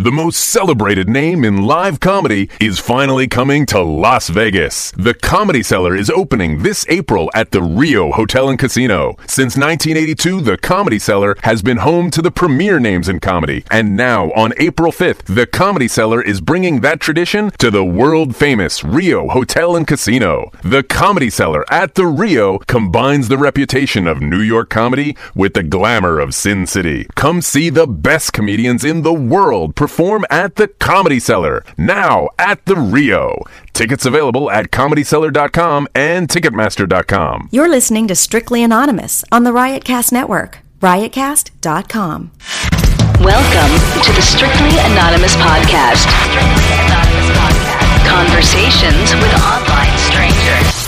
The most celebrated name in live comedy is finally coming to Las Vegas. The Comedy Cellar is opening this April at the Rio Hotel and Casino. Since 1982, the Comedy Cellar has been home to the premier names in comedy. And now, on April 5th, the Comedy Cellar is bringing that tradition to the world famous Rio Hotel and Casino. The Comedy Cellar at the Rio combines the reputation of New York comedy with the glamour of Sin City. Come see the best comedians in the world perform at the Comedy Cellar now at the Rio. Tickets available at comedycellar.com and ticketmaster.com. You're listening to Strictly Anonymous on the Riotcast Network, riotcast.com. Welcome to the Strictly Anonymous Podcast. Strictly Anonymous Podcast. Conversations with online strangers.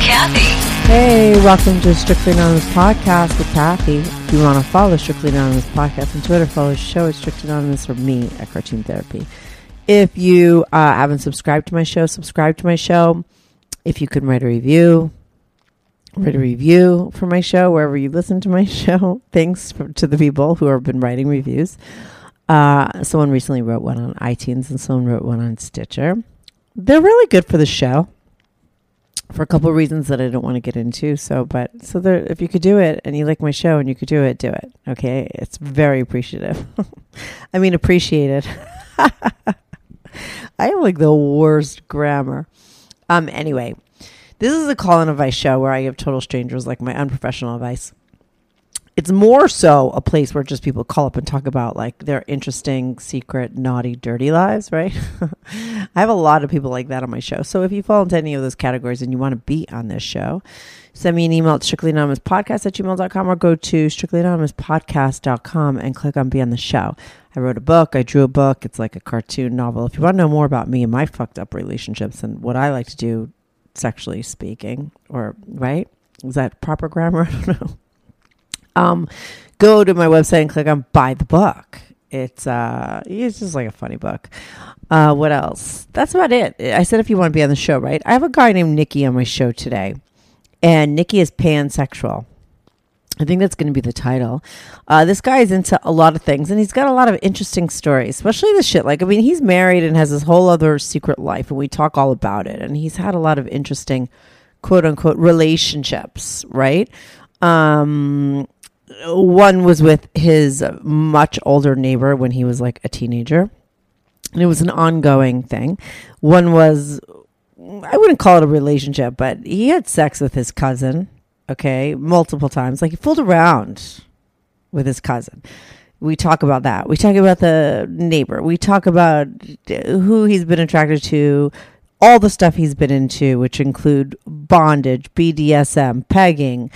Kathy. Hey, welcome to Strictly Anonymous Podcast with Kathy. If you want to follow Strictly Anonymous Podcast on Twitter, follow the show at Strictly Anonymous or me at Cartoon Therapy. If you uh, haven't subscribed to my show, subscribe to my show. If you can write a review, write a review for my show wherever you listen to my show. Thanks for, to the people who have been writing reviews. Uh, someone recently wrote one on iTunes and someone wrote one on Stitcher. They're really good for the show for a couple of reasons that I don't want to get into. So, but so there, if you could do it and you like my show and you could do it, do it. Okay, it's very appreciative. I mean, appreciated. I have like the worst grammar. Um. Anyway, this is a call and advice show where I give total strangers like my unprofessional advice. It's more so a place where just people call up and talk about like their interesting, secret, naughty, dirty lives, right? I have a lot of people like that on my show. So if you fall into any of those categories and you want to be on this show, send me an email at strictlyanonymouspodcast at gmail.com or go to strictlyanonymouspodcast.com and click on be on the show. I wrote a book. I drew a book. It's like a cartoon novel. If you want to know more about me and my fucked up relationships and what I like to do, sexually speaking, or right? Is that proper grammar? I don't know. Um, go to my website and click on buy the book. It's uh, it's just like a funny book. Uh, what else? That's about it. I said if you want to be on the show, right? I have a guy named Nikki on my show today, and Nikki is pansexual. I think that's going to be the title. Uh, this guy is into a lot of things, and he's got a lot of interesting stories, especially the shit. Like, I mean, he's married and has this whole other secret life, and we talk all about it. And he's had a lot of interesting, quote unquote, relationships, right? Um, one was with his much older neighbor when he was like a teenager, and it was an ongoing thing. One was, I wouldn't call it a relationship, but he had sex with his cousin okay, multiple times. Like he fooled around with his cousin. We talk about that. We talk about the neighbor. We talk about who he's been attracted to, all the stuff he's been into, which include bondage, BDSM, pegging,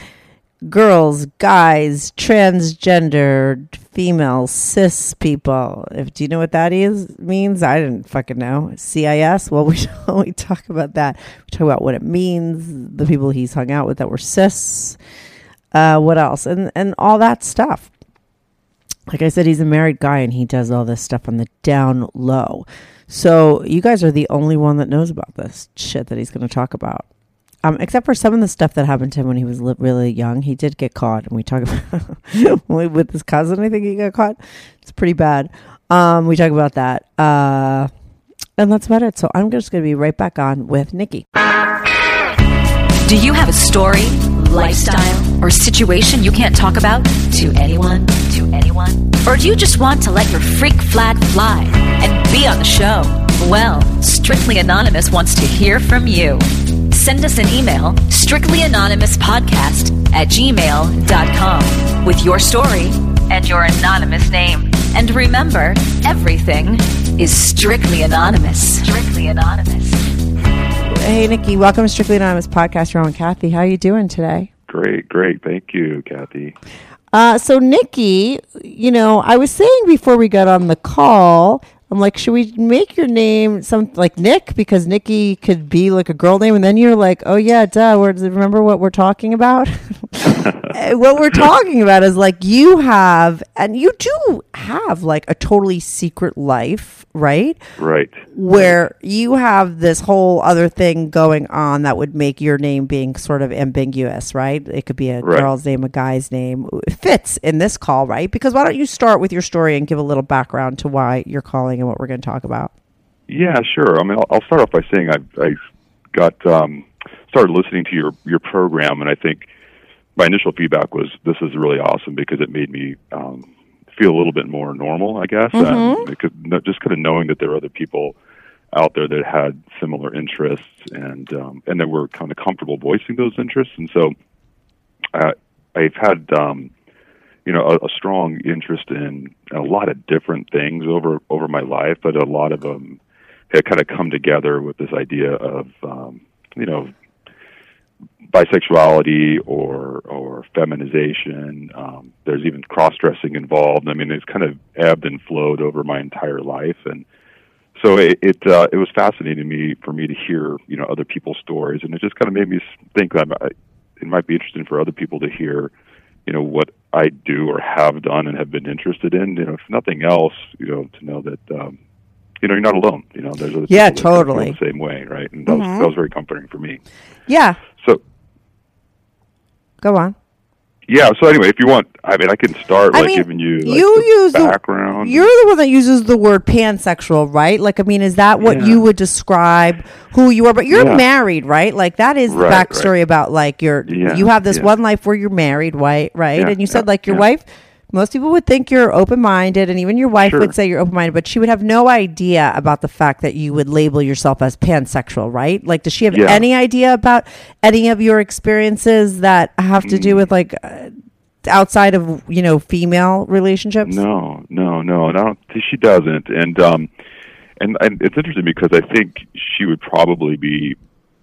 girls, guys, transgender, female, cis people. If do you know what that is means? I didn't fucking know. CIS. Well, we we talk about that. We talk about what it means. The people he's hung out with that were cis. Uh, what else? And and all that stuff. Like I said, he's a married guy and he does all this stuff on the down low. So you guys are the only one that knows about this shit that he's going to talk about. Um, except for some of the stuff that happened to him when he was li- really young, he did get caught, and we talk about with his cousin. I think he got caught. It's pretty bad. Um, we talk about that, uh, and that's about it. So I'm just going to be right back on with Nikki. Do you have a story, lifestyle, or situation you can't talk about to anyone? To anyone? Or do you just want to let your freak flag fly and be on the show? Well, Strictly Anonymous wants to hear from you. Send us an email, strictlyanonymouspodcast at gmail.com, with your story and your anonymous name. And remember, everything is strictly anonymous. Strictly anonymous. Hey, Nikki, welcome to Strictly Anonymous Podcast. You're on Kathy. How are you doing today? Great, great. Thank you, Kathy. Uh, so, Nikki, you know, I was saying before we got on the call, I'm like, should we make your name some like Nick because Nikki could be like a girl name, and then you're like, oh yeah, duh. We're, remember what we're talking about? what we're talking about is like you have, and you do have like a totally secret life, right? Right. Where you have this whole other thing going on that would make your name being sort of ambiguous, right? It could be a Right. girl's name, a guy's name. It fits in this call, right? Because why don't you start with your story and give a little background to why you're calling and what we're going to talk about? Yeah, sure. I mean, I'll, I'll start off by saying I've, I got um, started listening to your your program, and I think my initial feedback was this is really awesome because it made me um, feel a little bit more normal, I guess, and because, just kind of knowing that there are other people out there that had similar interests and um, and that were kind of comfortable voicing those interests, and so uh, I've had um, you know a, a strong interest in a lot of different things over over my life, but a lot of them had kind of come together with this idea of um, you know bisexuality or or feminization. Um, there's even cross dressing involved. I mean, it's kind of ebbed and flowed over my entire life, and so it it, uh, it was fascinating to me for me to hear you know other people's stories, and it just kind of made me think that I, it might be interesting for other people to hear you know what I do or have done and have been interested in. You know, if nothing else, you know, to know that. Um, you know, you're not alone. You know, there's other Yeah, people that feel totally. the same way, right? And that, was, that was very comforting for me. Yeah, go on. yeah. So anyway, if you want, I mean, I can start I like mean, giving you like, you the use the- background. You're the one that uses the word pansexual, right? Like, I mean, is that what Yeah. you would describe who you are? But you're Yeah. married, right? Like, that is the backstory right. about like your Yeah, you have this one life where you're married, right? Right? And you said like your wife. Most people would think you're open minded, and even your wife Sure. would say you're open minded, but she would have no idea about the fact that you would label yourself as pansexual, right? Like, does she have Yeah. any idea about any of your experiences that have to Mm. do with like uh, outside of you know female relationships? No, no, no, and I don't. She doesn't, and um, and and it's interesting because I think she would probably be,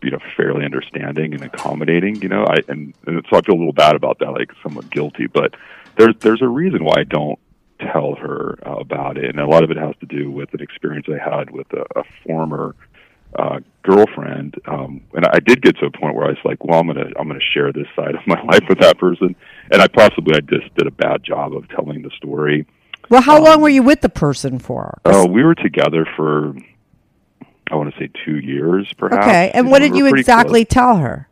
you know, fairly understanding and accommodating. You know, I and, and so I feel a little bad about that, like somewhat guilty, but there's there's a reason why I don't tell her uh, about it, and a lot of it has to do with an experience I had with a, a former uh, girlfriend, um, and I did get to a point where I was like, "Well, I'm gonna I'm gonna share this side of my life with that person," and I possibly I just did a bad job of telling the story. Well, how long were you with the person for? Oh, we were together for I want to say two years, perhaps. okay, and what did you exactly close. tell her?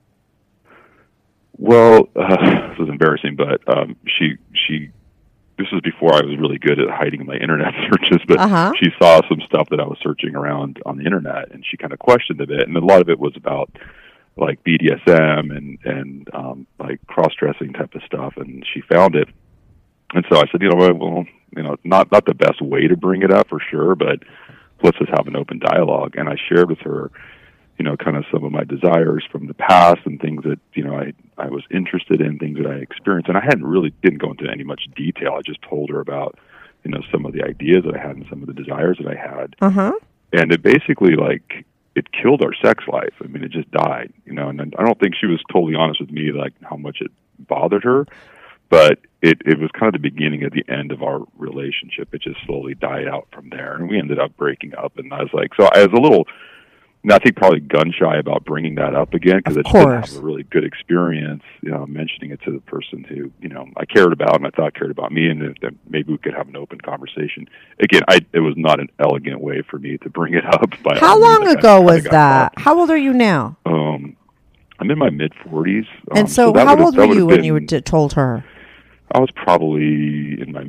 Well, uh, this is embarrassing, but um, she she this was before I was really good at hiding my internet searches, but Uh-huh. she saw some stuff that I was searching around on the internet, and she kind of questioned a bit, and a lot of it was about like BDSM and and um, like cross dressing type of stuff, and she found it, and so I said, you know, well, you know, not not the best way to bring it up for sure, but let's just have an open dialogue, and I shared with her you know, kind of some of my desires from the past and things that you know I I was interested in, things that I experienced, and I hadn't really didn't go into any much detail. I just told her about you know some of the ideas that I had and some of the desires that I had, Uh huh. and it basically like it killed our sex life. I mean, it just died, you know. And I don't think she was totally honest with me, like how much it bothered her, but it it was kind of the beginning of the end of our relationship. It just slowly died out from there, and we ended up breaking up. And I was like, so I was a little. And I think probably gun shy about bringing that up again because I Of just course. have a really good experience, you know, mentioning it to the person who you know I cared about and I thought cared about me, and that, that maybe we could have an open conversation. Again, I it was not an elegant way for me to bring it up. By How means. long ago was that? How old are you now? Um, I'm in my mid 40s, um, and so, that how old were you when you were t- told her? I was probably in my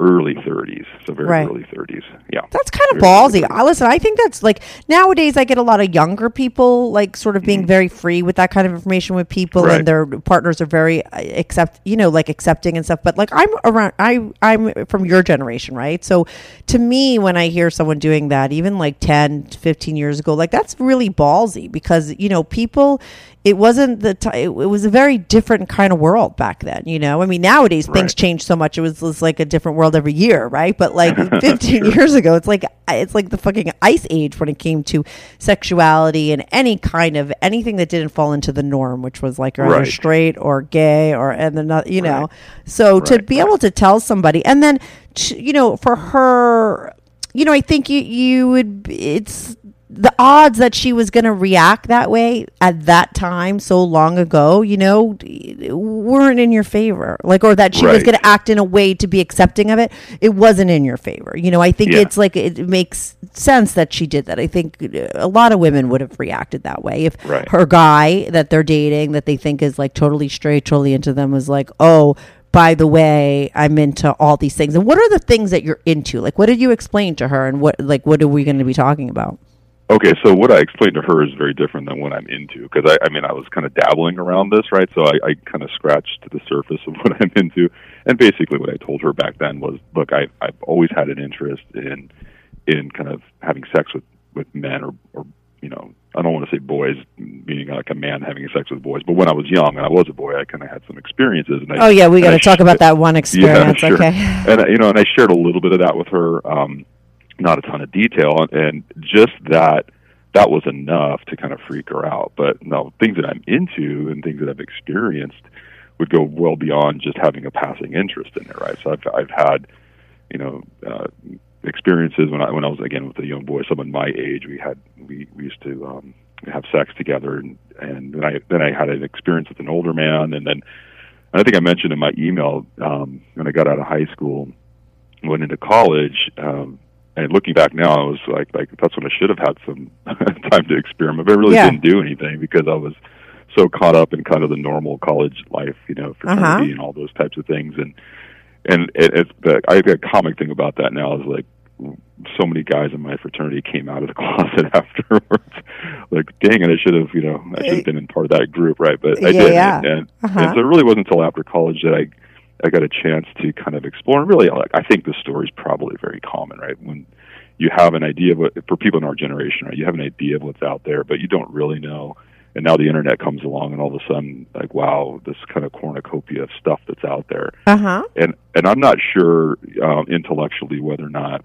early 30s, so very Right. early 30s. Yeah, That's kind of ballsy. I listen. I think that's like nowadays. I get a lot of younger people like sort of being very free with that kind of information with people, Mm-hmm. Right. and their partners are very uh, accept, you know, like accepting and stuff. But like I'm around, I I'm from your generation, right? So to me, when I hear someone doing that, even like 10, 15 years ago, like that's really ballsy because you know people. It wasn't the t- it, was a very different kind of world back then. You know, I mean, nowadays things change so much. It was, was like a different world every year, right? But like 15 years ago, it's like it's like the fucking ice age when it came to sexuality and any kind of anything that didn't fall into the norm, which was like either Right. straight or gay or and then not, you know. So to be right. able to tell somebody and then t- you know for her you know, I think you you would. It's the odds that she was going to react that way at that time so long ago, you know, weren't in your favor. Like, or that she was going to act in a way to be accepting of it. It wasn't in your favor. You know, I think Yeah. it's like it makes sense that she did that. I think a lot of women would have reacted that way if Right. her guy that they're dating that they think is like totally straight, totally into them was like, oh. By the way, I'm into all these things. And what are the things that you're into? Like, what did you explain to her? And what, like, what are we going to be talking about? Okay, so what I explained to her is very different than what I'm into because I, I mean I was kind of dabbling around this, right? So I, I kind of scratched the surface of what I'm into, and basically what I told her back then was, look, I, I've always had an interest in in kind of having sex with with men or or you know I don't want to say boys, meaning like a man having sex with boys, but when I was young and I was a boy, I kind of had some experiences. And I, Oh yeah, we got to talk sh- about that one experience, yeah, sure. Okay. And you know, and I shared a little bit of that with her, um, not a ton of detail, and just that that was enough to kind of freak her out. But no, things that I'm into and things that I've experienced would go well beyond just having a passing interest in it, right? So I've I've had, you know, uh, experiences when I when I was again with a young boy, someone my age. We had we we used to um, have sex together, and and then I then I had an experience with an older man, and then and I think I mentioned in my email um, when I got out of high school, went into college. Um, and looking back now, I was like, like that's when I should have had some time to experiment. But I really Yeah. didn't do anything because I was so caught up in kind of the normal college life, you know, fraternity Uh-huh. and all those types of things. And and it, it's the I the comic thing about that now is like so many guys in my fraternity came out of the closet afterwards. like, dang it, I should have, you know, I should have been in part of that group, right? But I Yeah, didn't. yeah. And, Uh-huh. and so it really wasn't until after college that I I got a chance to kind of explore. And really, like, I think the story is probably very common, right? When you have an idea of what, for people in our generation, right? You have an idea of what's out there, but you don't really know. And now the internet comes along, and all of a sudden, like, wow, this kind of cornucopia of stuff that's out there. Uh huh. And and I'm not sure um, intellectually whether or not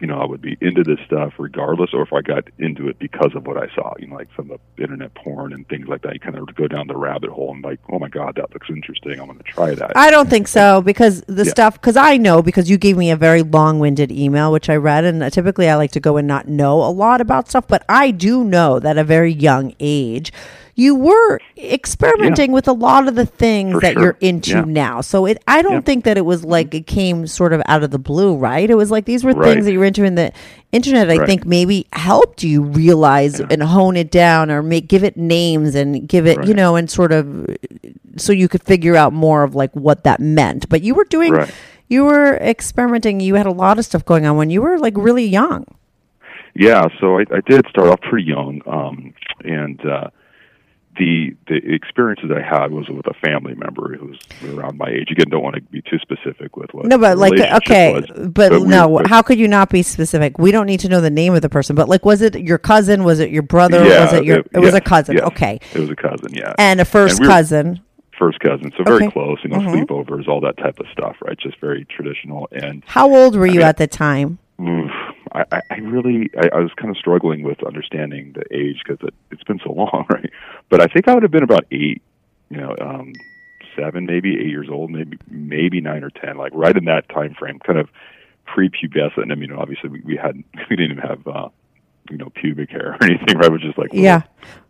you know I would be into this stuff regardless, or if I got into it because of what I saw, you know, like some of the internet porn and things like that. You kind of go down the rabbit hole and like, oh my god, that looks interesting. I'm going to try that. I don't think so because the Yeah. stuff because I know because you gave me a very long-winded email which I read and typically I like to go and not know a lot about stuff but I do know that at a very young age you were experimenting with a lot of the things For that sure. you're into Yeah. now. So it I don't Yeah. think that it was like it came sort of out of the blue, right? It was like these were Right. things that you were into in the internet I Right. think maybe helped you realize and hone it down or make give it names and give it, you know, and sort of so you could figure out more of like what that meant. But you were doing, Right. you were experimenting. You had a lot of stuff going on when you were like really young. Yeah, so I, I did start off pretty young, um, and uh, the the experiences I had was with a family member who was around my age. Again, don't want to be too specific with what. No, but like, okay, was. but, we- no, but- how could you not be specific? We don't need to know the name of the person, but like, was it your cousin? Was it your brother? yeah, was it your? It, was yeah, a cousin. yeah. Okay, it was a cousin. Yeah, and a first And we were- cousin. first cousin, so very Okay. close. You know, Mhm. sleepovers, all that type of stuff, right? Just very traditional. And How old were you mean- at the time? oof, I, I really, I, I was kind of struggling with understanding the age because it, it's been so long, right? But I think I would have been about eight, you know, um, seven, maybe eight years old, maybe maybe nine or ten, like right in that time frame, kind of prepubescent. I mean, obviously we, we hadn't, we didn't even have, uh, you know, pubic hair or anything, right? Was just like Yeah.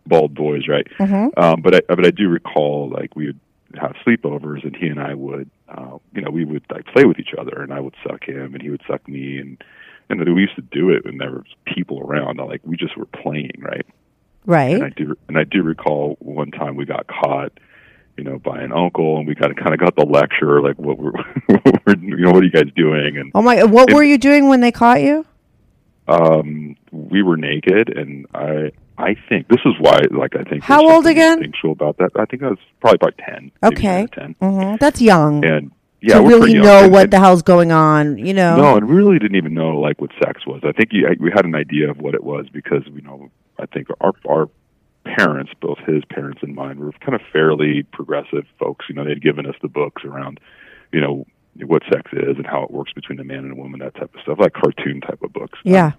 bald boys, right? Mhm. Um, but I, but I do recall like we would have sleepovers, and he and I would, uh, you know, we would like play with each other, and I would suck him, and he would suck me, and and we used to do it when there was people around. Like we just were playing, right? Right. And I do, and I do recall one time we got caught, you know, by an uncle, and we got kind of got the lecture, like what we're, what we're, you know, what are you guys doing? And Oh my! What It- were you doing when they caught you? um, we were naked, and I, I think this is why, like, I think How old again? Instinctual about that. I think I was probably about ten. Okay, ten, hmm that's young and yeah, to really young. know what and- the hell's going on. You know. No, and we really didn't even know like what sex was. I think you, we had an idea of what it was because you know I think our our parents, both his parents and mine, were kind of fairly progressive folks. You know, they'd given us the books around, you know, what sex is and how it works between a man and a woman, that type of stuff, like cartoon type of books. Yeah.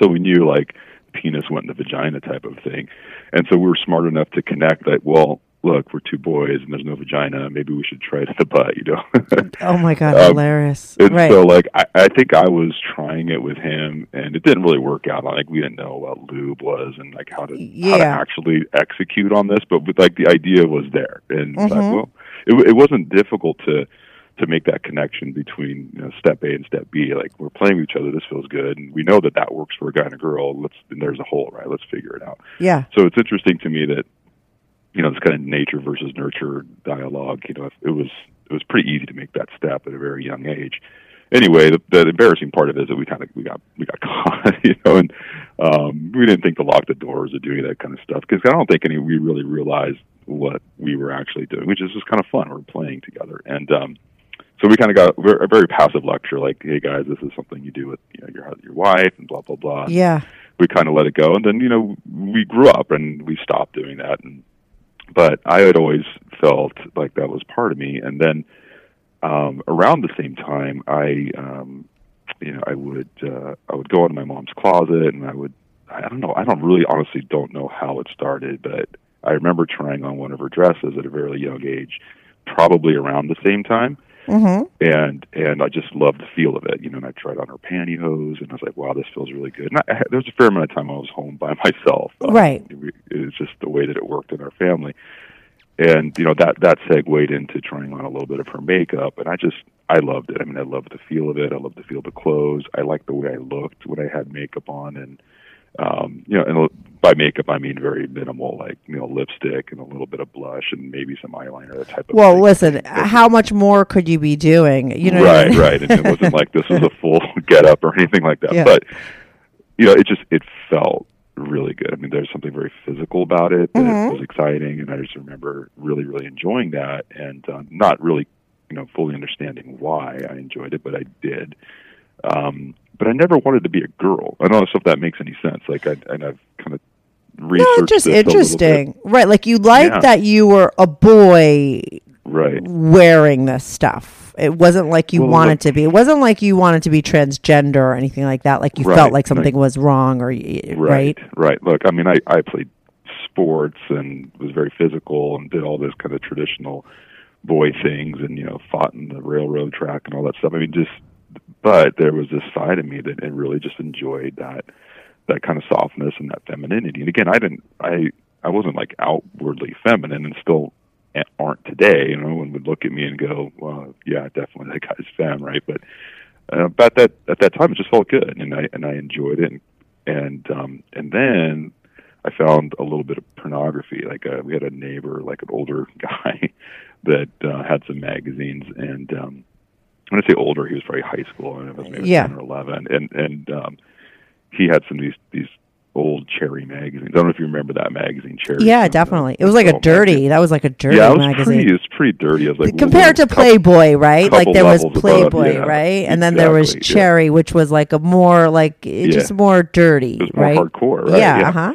So we knew like penis went in the vagina type of thing, and so we were smart enough to connect that. Well, look, we're two boys and there's no vagina. Maybe we should try it at the butt, you know? Oh my god, Um, hilarious! and right? so, like, I, I think I was trying it with him, and it didn't really work out. Like, we didn't know what lube was and like how to how to actually execute on this, but with, like the idea was there, and it's like, well, it, it wasn't difficult to to make that connection between you know, step A and step B. Like, we're playing with each other. This feels good, and we know that that works for a guy and a girl. Let's and there's a hole, right? Let's figure it out. yeah, So it's interesting to me that you know this kind of nature versus nurture dialogue. You know, it was it was pretty easy to make that step at a very young age. Anyway, the, the embarrassing part of it is that we kind of we got we got caught, you know, and um, we didn't think to lock the doors or do any of that kind of stuff because I don't think any we really realized what we were actually doing, which is just kind of fun. We're playing together, and um, so we kind of got a very passive lecture, like, "Hey guys, this is something you do with you know your your wife," and blah blah blah yeah, we kind of let it go and then you know we grew up and we stopped doing that and but i had always felt like that was part of me. And then um around the same time i um you know i would uh i would go into my mom's closet and i would i don't know i don't really honestly don't know how it started but i remember trying on one of her dresses at a very young age probably around the same time mm-hmm. and and I just loved the feel of it, you know. And I tried on her pantyhose, and I was like, "Wow, this feels really good." And I, there was a fair amount of time I was home by myself, Um, Right. It, it was just the way that it worked in our family, and you know that that segued into trying on a little bit of her makeup, and I just I loved it. I mean, I loved the feel of it. I loved the feel of the clothes. I liked the way I looked when I had makeup on, and um, you know, and by makeup I mean very minimal, like you know, lipstick and a little bit of blush and maybe some eyeliner, that type of. Well, thing. listen, how much more could you be doing? You know, what I right, mean? right, and it wasn't like this was a full get up or anything like that. Yeah. But you know, it just it felt really good. I mean, there's something very physical about it that Mhm. was exciting, and I just remember really, really enjoying that, and um, not really, you know, fully understanding why I enjoyed it, but I did. Um, but I never wanted to be a girl. I don't know if that makes any sense. Like, I and I've kind of researched no, just this a bit. interesting, right? Like you like Yeah. that you were a boy right? wearing this stuff. It wasn't like you Well, wanted like- to be. It wasn't like you wanted to be transgender or anything like that. Like you Right, felt like something right. was wrong or right. right right look i mean i i played sports and was very physical and did all this kind of traditional boy things and you know fought in the railroad track and all that stuff i mean just but there was this side of me that I really just enjoyed that that kind of softness and that femininity. And again i didn't i i wasn't like outwardly feminine and still aren't today. You know one would look at me and go well yeah definitely that guy's femme right? But uh, but that at that time it just felt good and i and i enjoyed it. And and um and then I found a little bit of pornography. Like uh, we had a neighbor, like an older guy, that uh, had some magazines, and um, when I say older, he was probably high school, and it was maybe Yeah. ten or eleven, and and um, he had some of these these old Cherry magazines. I don't know if you remember that magazine, Cherry. Yeah, definitely. It was like a dirty. magazine. That was like a dirty Yeah, it was magazine. pretty. It was pretty dirty. I was like Compared to Playboy, right? Like there was levels above, Playboy, yeah, right? And then there was exactly, yeah. Cherry, which was like a more like it Yeah. just more dirty, It was more right? hardcore, right? Yeah, Yeah. uh huh.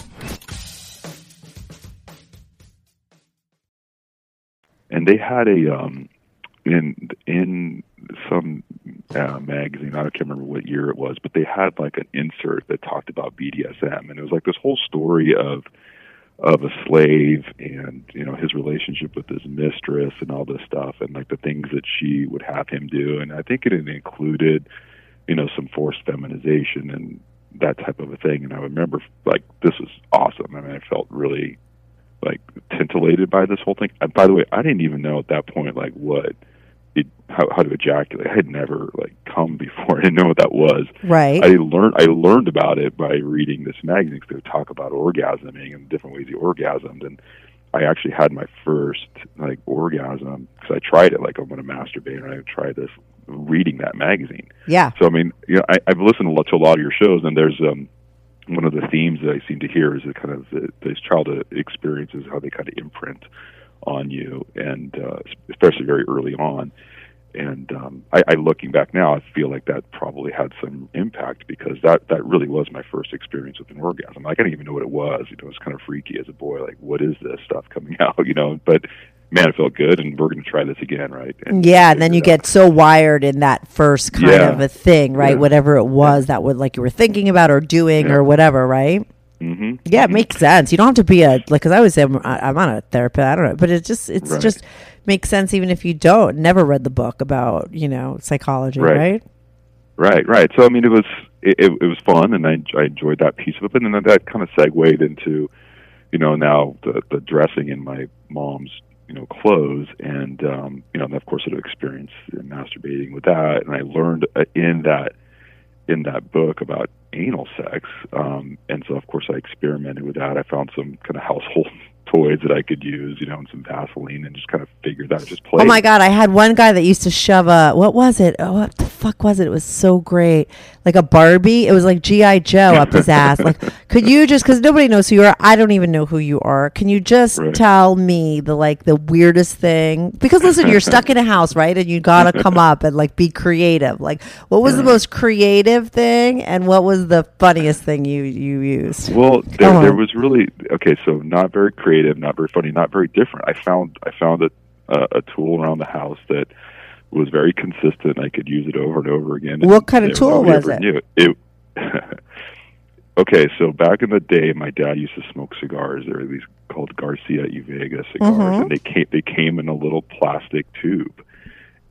And they had a um in in some uh, magazine I can't remember what year it was but they had like an insert that talked about BDSM and it was like this whole story of of a slave and you know his relationship with his mistress and all this stuff and like the things that she would have him do. And I think it included you know some forced feminization and that type of a thing. And I remember like this was awesome. I mean I felt really like titillated by this whole thing. And by the way, I didn't even know at that point like what it, how, how to ejaculate. I had never like come before. I didn't know what that was. Right. I learned I learned about it by reading this magazine because they would talk about orgasming and different ways you orgasmed, and I actually had my first like orgasm because I tried it. Like I'm going to masturbate, and I tried this reading that magazine. Yeah. So I mean, you know, I, I've listened to a lot- to a lot of your shows, and there's um one of the themes that I seem to hear is the kind of the, these childhood experiences, how they kind of imprint on you, and uh, especially very early on. And um, I, I, looking back now, I feel like that probably had some impact because that that really was my first experience with an orgasm. Like I didn't even know what it was. You know, it was kind of freaky as a boy. Like, what is this stuff coming out? You know, but man, it felt good, and we're going to try this again, right? And yeah, and then you get so wired in that first kind Yeah. of a thing, right? Yeah. Whatever it was that would like you were thinking about or doing Yeah. or whatever, right? hmm Yeah, it makes sense. You don't have to be a like because I always say I'm, I'm not a therapist. I don't know, but it just it's Right. just makes sense even if you don't never read the book about you know psychology, Right. right? Right, right. So I mean, it was it, it, it was fun, and I, I enjoyed that piece of it. But then that kind of segued into, you know, now the the dressing in my mom's you know clothes, and um, you know, and of course, I'd experienced masturbating with that, and I learned uh, in that in that book about anal sex, um, and so of course I experimented with that. I found some kind of household toys that I could use, you know, and some Vaseline, and just kind of figure that just play. Oh my god, I had one guy that used to shove a what was it? Oh, what the fuck was it? It was so great, like a Barbie. It was like GI Joe up his ass. Like, could you just because nobody knows who you are? I don't even know who you are. Can you just Right. tell me the like the weirdest thing? Because listen, you're stuck in a house, right? And you gotta come up and like be creative. Like, what was the most creative thing, and what was the funniest thing you you used? Well, there, there was really okay. So not very creative, not very funny, not very different. I found I found a a, a tool around the house that was very consistent. I could use it over and over again. What kind of tool was it? Knew it. okay, so back in the day, my dad used to smoke cigars. There were these called Garcia y Vega cigars, Mm-hmm. and they came they came in a little plastic tube.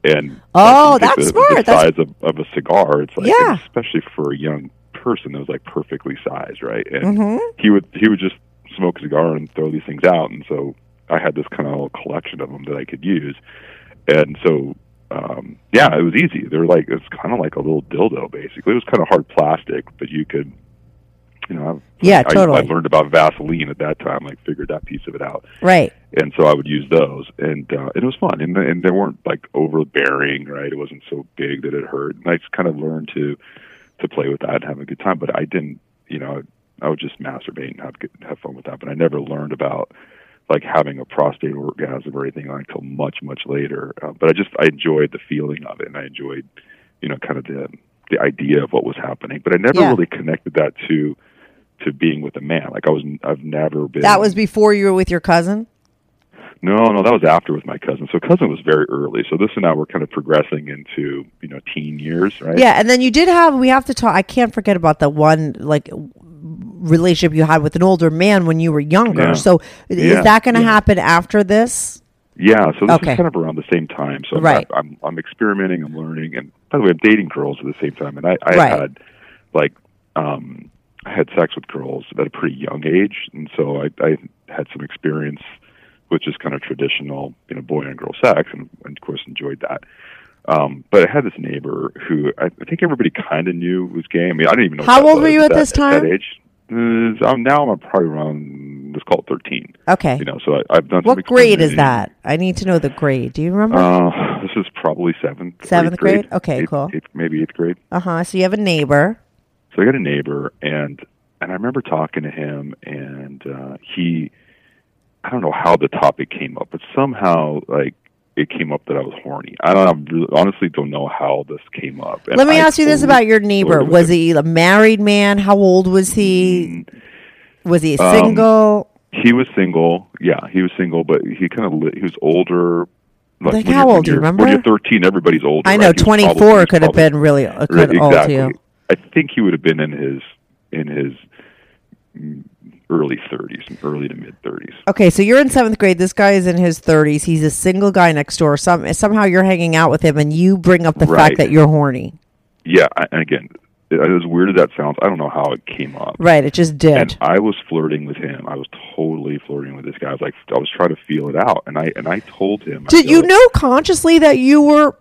And Oh, that's the, smart. The That's- size of, of a cigar. It's like, Yeah. especially for a young person, it was like perfectly sized, right? And Mm-hmm. he would he would just smoke a cigar and throw these things out, and so I had this kind of little collection of them that I could use, and so um, yeah, it was easy. They were like it's kind of like a little dildo, basically. It was kind of hard plastic, but you could, you know, I, Yeah, I, totally. I learned about Vaseline at that time. like figured that piece of it out, Right. and so I would use those, and uh, it was fun, and and they weren't like overbearing, right? It wasn't so big that it hurt, and I just kind of learned to to play with that and have a good time. But I didn't, you know, I would just masturbate and have have fun with that. But I never learned about like having a prostate orgasm or anything like until much much later. Uh, but I just I enjoyed the feeling of it, and I enjoyed, you know, kind of the the idea of what was happening. But I never Yeah. really connected that to to being with a man. Like I was, I've never been. That was before you were with your cousin. No, no, that was after with my cousin. So cousin was very early. So this and now we're kind of progressing into you know teen years, right? Yeah, and then you did have. We have to talk. I can't forget about the one like relationship you had with an older man when you were younger. Yeah. So is Yeah, that going to yeah. happen after this? Yeah. So this Okay. is kind of around the same time. So I'm, Right. I'm I'm experimenting. I'm learning. And by the way, I'm dating girls at the same time. And I, I Right. had like um I had sex with girls at a pretty young age, and so I, I had some experience with is kind of traditional, you know, boy and girl sex, and, and of course enjoyed that. Um, but I had this neighbor who I, I think everybody kind of knew was gay. I mean, I didn't even know. How old were you at that, this time? That age. Uh, I'm now I'm probably around. Let's call it thirteen. Okay. You know, so I, I've done. some what grade is that? I need to know the grade. Do you remember? Uh, this is probably seventh. Seventh eighth grade? Okay, Eighth- cool. eighth- maybe eighth grade. Uh huh. So you have a neighbor. So I got a neighbor, and and I remember talking to him, and uh, he, I don't know how the topic came up, but somehow like it came up that I was horny. I don't I honestly don't know how this came up. And Let me I ask you this about your neighbor. Was he a married man? How old was he? Was he Um, single? He was single. Yeah, he was single, but he kind of li- he was older. Like, when how old, do you remember? When you're 13, everybody's older. I know right? He was twenty probably- he four was could have been really uh, could Right, old exactly. to you. I think he would have been in his in his early 30s, early to mid 30s. Okay, so you're in seventh grade. This guy is in his 30s. He's a single guy next door. Some somehow you're hanging out with him, and you bring up the Right. fact that you're horny. Yeah, and again, as weird as that sounds, I don't know how it came up. Right. It just did. And I was flirting with him. I was totally flirting with this guy. I was like, I was trying to feel it out, and I and I told him. Did go, you know consciously that you were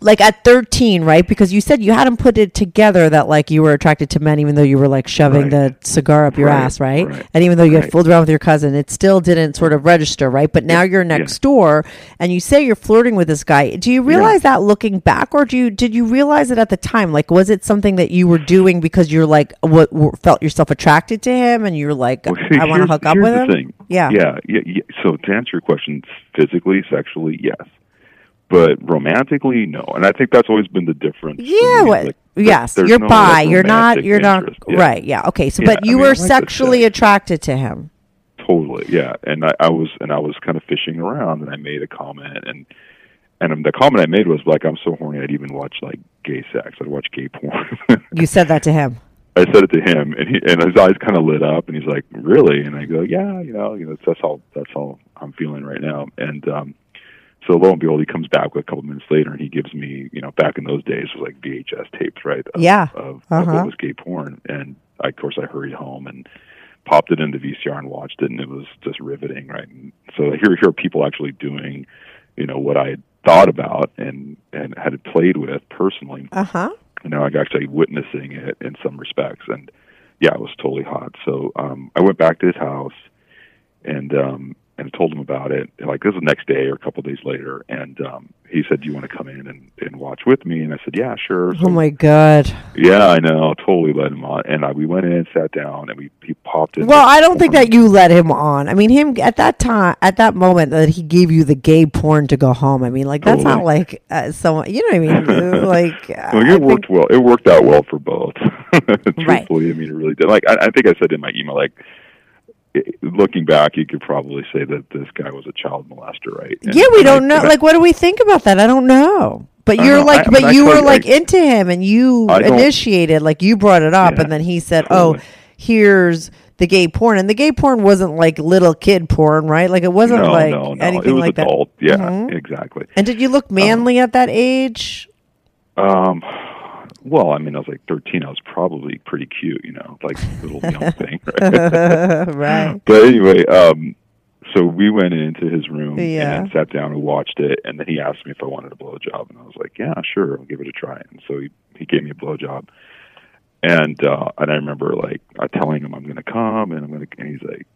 like at 13, right? Because you said you hadn't put it together that like you were attracted to men, even though you were like shoving Right. the cigar up your Right, ass, right? right, And even though you had fooled around with your cousin, it still didn't sort of register, right? But now you're next door and you say you're flirting with this guy. Do you realize that looking back, or do you did you realize it at the time? Like, was it something that you were doing because you're like what w- felt yourself attracted to him, and you're like, Well, see, I want to hook up with him? Thing. Yeah. yeah, yeah, yeah. So to answer your question, physically, sexually, yes, but romantically, no. And I think that's always been the difference. Yeah, what? Like, yes, you're no, bi. you're not. You're not. Yeah. Right. Yeah. Okay. So, Yeah, but I you mean, were like sexually attracted to him. Totally, yeah. And I, I was, and I was kind of fishing around, and I made a comment, and and the comment I made was like, "I'm so horny, I'd even watch like gay sex. I'd watch gay porn." You said that to him. I said it to him, and he and his eyes kind of lit up, and he's like, "Really?" And I go, "Yeah, you know, you know, that's how that's how I'm feeling right now." And um, so lo and behold, he comes back with a couple minutes later, and he gives me, you know, back in those days it was like VHS tapes, right? Of, Yeah. Of, of Uh-huh. what was gay porn, and I, of course I hurried home and popped it into VCR and watched it, and it was just riveting, right? And so here here are people actually doing, you know, what I had thought about and and had played with personally Uh huh. you know, like actually witnessing it in some respects. And yeah, it was totally hot. So um I went back to his house and um and told him about it. Like this was the next day or a couple of days later, and um he said, "Do you want to come in and, and watch with me?" And I said, "Yeah, sure." So, Oh my god. yeah, I know. Totally let him on. And I, we went in, sat down, and we he popped in. Well, I don't think that you let him on. I mean, him at that time, at that moment, that he gave you the gay porn to go home. I mean, like that's not like uh, someone. You know what I mean? like, Well, I it worked well. It worked out well for both. Truthfully, Right. I mean, it really did. Like I, I think I said in my email, like looking back, you could probably say that this guy was a child molester, right? And- yeah, we don't know. I- Like, what do we think about that? I don't know. But you're know. like, I- but I you were like into him, and you initiated, like you brought it up, Yeah, and then he said, totally. "Oh, here's the gay porn," and the gay porn wasn't like little kid porn, right? Like it wasn't no, like no, no. anything it was like adult. that. Yeah, Mhm. exactly. And did you look manly at that age? Um, well, I mean, I was like 13. I was probably pretty cute, you know, like little young thing, right? right. but anyway, um, so we went into his room Yeah. and sat down and watched it, and then he asked me if I wanted a blowjob, and I was like, "Yeah, sure, I'll give it a try." And so he he gave me a blowjob, and uh, and I remember like uh, telling him I'm going to come, and I'm going to, and he's like,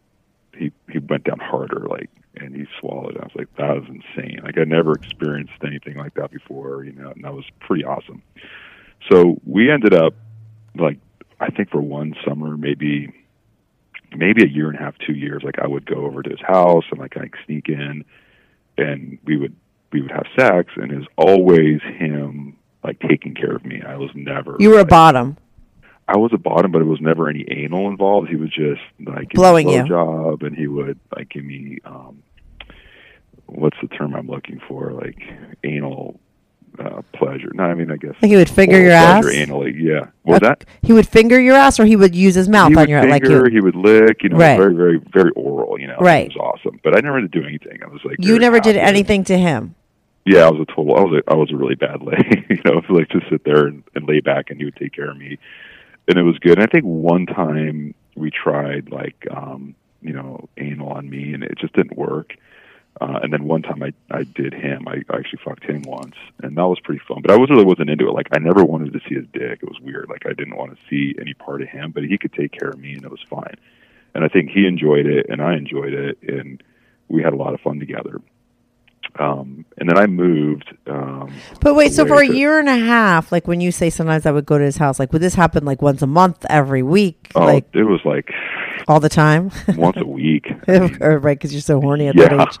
he he went down harder, like, and he swallowed. And I was like, that was insane. Like I never experienced anything like that before, you know, and that was pretty awesome. So we ended up like I think for one summer, maybe maybe a year and a half, two years, like I would go over to his house and like I'd sneak in and we would we would have sex and it was always him like taking care of me. I was never You were a bottom. I was a bottom, but it was never any anal involved. He was just like Blowing me you. job, and he would like give me um, what's the term I'm looking for? Like anal uh, pleasure. No, I mean I guess Like he would finger your ass? Anally, yeah. What was that? He would finger your ass, or he would use his mouth he on your finger, like you. he would lick, you know, Right. very, very, very oral, you know. Right. It was awesome. But I never to do anything. I was like You never did anything to him. Yeah, I was a total. I was a, I was a really bad lay. you know, like to sit there and, and lay back, and he would take care of me, and it was good. And I think one time we tried like um, you know anal on me, and it just didn't work. Uh, and then one time I I did him. I, I actually fucked him once, and that was pretty fun. But I was really wasn't into it. Like I never wanted to see his dick. It was weird. Like I didn't want to see any part of him, but he could take care of me, and it was fine. And I think he enjoyed it, and I enjoyed it, and we had a lot of fun together. Um, and then I moved. Um, But wait, so for a to- year and a half, like when you say sometimes I would go to his house, like would this happen like once a month, every week, Oh, like it was like all the time? once a week. or, right, because you're so horny at yeah, that age.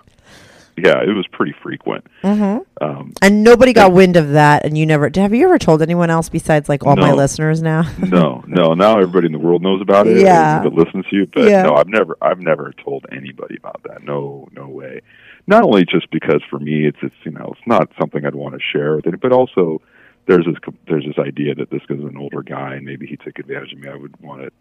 Yeah, it was pretty frequent. Mhm. Um, And nobody got wind of that, and you never. Have you ever told anyone else besides like all my listeners now? no, no. Now everybody in the world knows about it. Yeah. that listens to you. But Yeah. no, I've never, I've never told anybody about that. No, no way. Not only just because for me, it's, it's you know, it's not something I'd want to share with it, but also there's this, there's this idea that this guy's an older guy and maybe he took advantage of me. I would want to,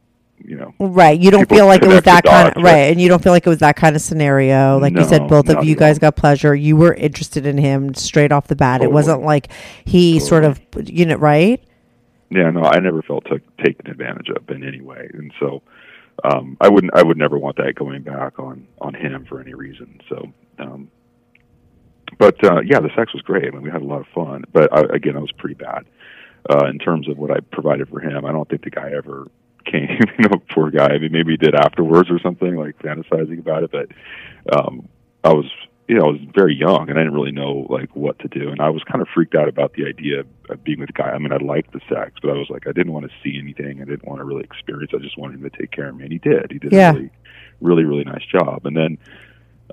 you know, Right. You don't feel like it was that kind of right. right? and you don't feel like it was that kind of scenario. Like you said, both of you guys all. got pleasure. You were interested in him straight off the bat. It wasn't like he sort of, you know, right? yeah, no, I never felt took, taken advantage of in any way, and so um, I wouldn't, I would never want that going back on on him for any reason. So, um, but uh, yeah, the sex was great. I mean, we had a lot of fun, but I, again, I was pretty bad uh, in terms of what I provided for him. I don't think the guy ever came. You know, poor guy. I mean, maybe he did afterwards or something, like fantasizing about it. But um, I was, you know, I was very young and I didn't really know like what to do. And I was kind of freaked out about the idea of being with a guy. I mean, I liked the sex, but I was like, I didn't want to see anything. I didn't want to really experience. I just wanted him to take care of me, and he did. He did Yeah. a really, really, really nice job. And then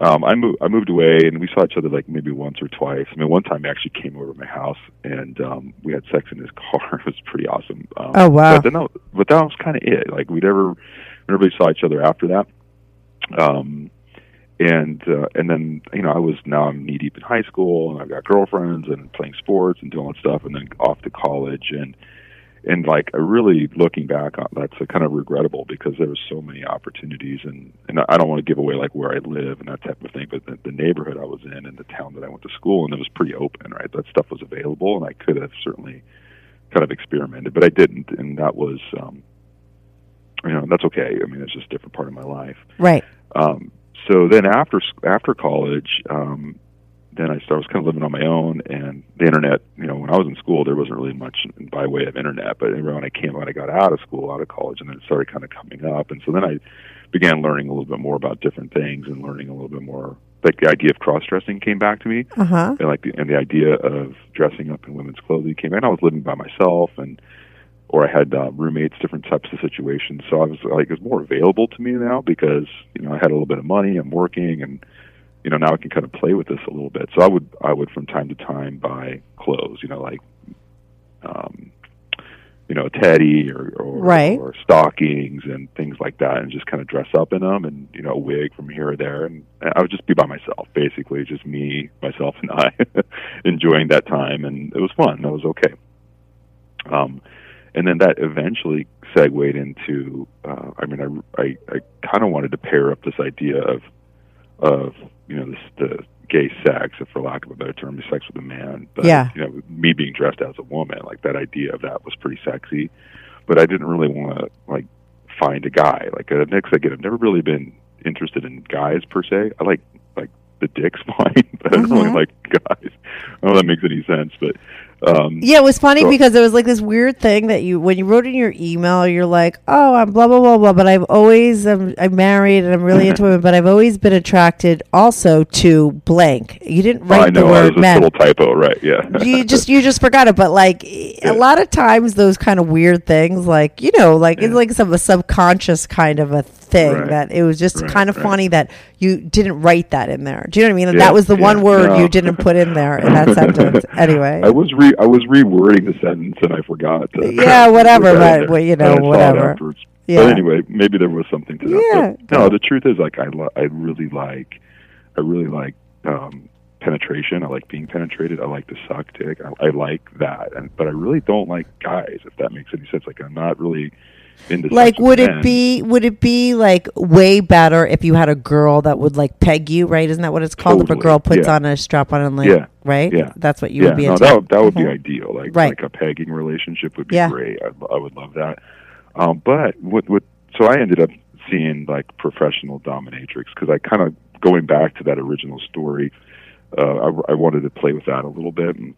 um, I moved. I moved away, and we saw each other like maybe once or twice. I mean, one time he actually came over to my house, and um, we had sex in his car. it was pretty awesome. Um, Oh, wow. But, then that, but that was kind of it. Like we never, we never really saw each other after that. Um, and uh, and then you know I was now I'm knee deep in high school, and I've got girlfriends and playing sports and doing all that stuff, and then off to college and and like really looking back on that's a kind of regrettable because there was so many opportunities and and I don't want to give away like where I live and that type of thing, but the, the neighborhood I was in and the town that I went to school and it was pretty open, right? That stuff was available and I could have certainly kind of experimented, but I didn't, and that was um, you know that's okay. I mean, it's just a different part of my life. Right. Um, so then after after college, um, then I started, I was kind of living on my own, and the internet. You know, when I was in school, there wasn't really much by way of internet. But when I came, when I got out of school, out of college, and then it started kind of coming up, and so then I began learning a little bit more about different things and learning a little bit more. Like the idea of cross dressing came back to me, Uh huh. and like the, and the idea of dressing up in women's clothing came. And I was living by myself, and or I had uh, roommates, different types of situations. So I was like, it was more available to me now because you know I had a little bit of money, I'm working, and you know now I can kind of play with this a little bit. So I would I would from time to time buy clothes, you know, like um, you know, a teddy or or, Right. or stockings and things like that, and just kind of dress up in them, and you know, a wig from here or there, and I would just be by myself, basically, just me, myself, and I, enjoying that time, and it was fun. That was okay. Um, and then that eventually segued into. Uh, I mean, I I, I kind of wanted to pair up this idea of of you know this the gay sex, if for lack of a better term, the sex with a man. But Yeah. you know, me being dressed as a woman, like that idea of that was pretty sexy. But I didn't really want to like find a guy. Like uh, next again, I've never really been interested in guys per se. I like like the dick's fine, but I don't really Mhm. like guys. I don't know if that makes any sense, but um Yeah, it was funny So- because it was like this weird thing that you, when you wrote in your email, you're like, "Oh, I'm blah blah blah blah," but I've always, I'm, I'm married and I'm really into women, but I've always been attracted also to blank. You didn't I write the know I word was a men. little typo, right? Yeah. you just you just forgot it, but like a lot of times those kind of weird things, like you know, like it's like some a subconscious kind of a thing Right. that it was just Right, kind of right. funny that you didn't write that in there. Do you know what I mean? That Yeah, that was the one word no. you didn't put in there in that sentence. Anyway, I was re I was rewording the sentence and I forgot. Yeah, whatever, put that in but, well, you know, I saw it whatever. Yeah. But anyway, maybe there was something to that. Yeah, But no, the truth is, like, I lo- I really like, I really like um penetration. I like being penetrated. I like to suck dick. I, I like that. And but I really don't like guys. If that makes any sense. Like, I'm not really like would it be would it be like way better if you had a girl that would like peg you right isn't that what it's called if a girl puts yeah. on a strap on and like Yeah, right yeah. that's what you yeah, would be no, into that would, that would be Mhm. ideal. Like Right. like a pegging relationship would be Yeah. great. I, I would love that. Um, but what what so I ended up seeing like professional dominatrix because I kind of going back to that original story. Uh, I, I wanted to play with that a little bit, and,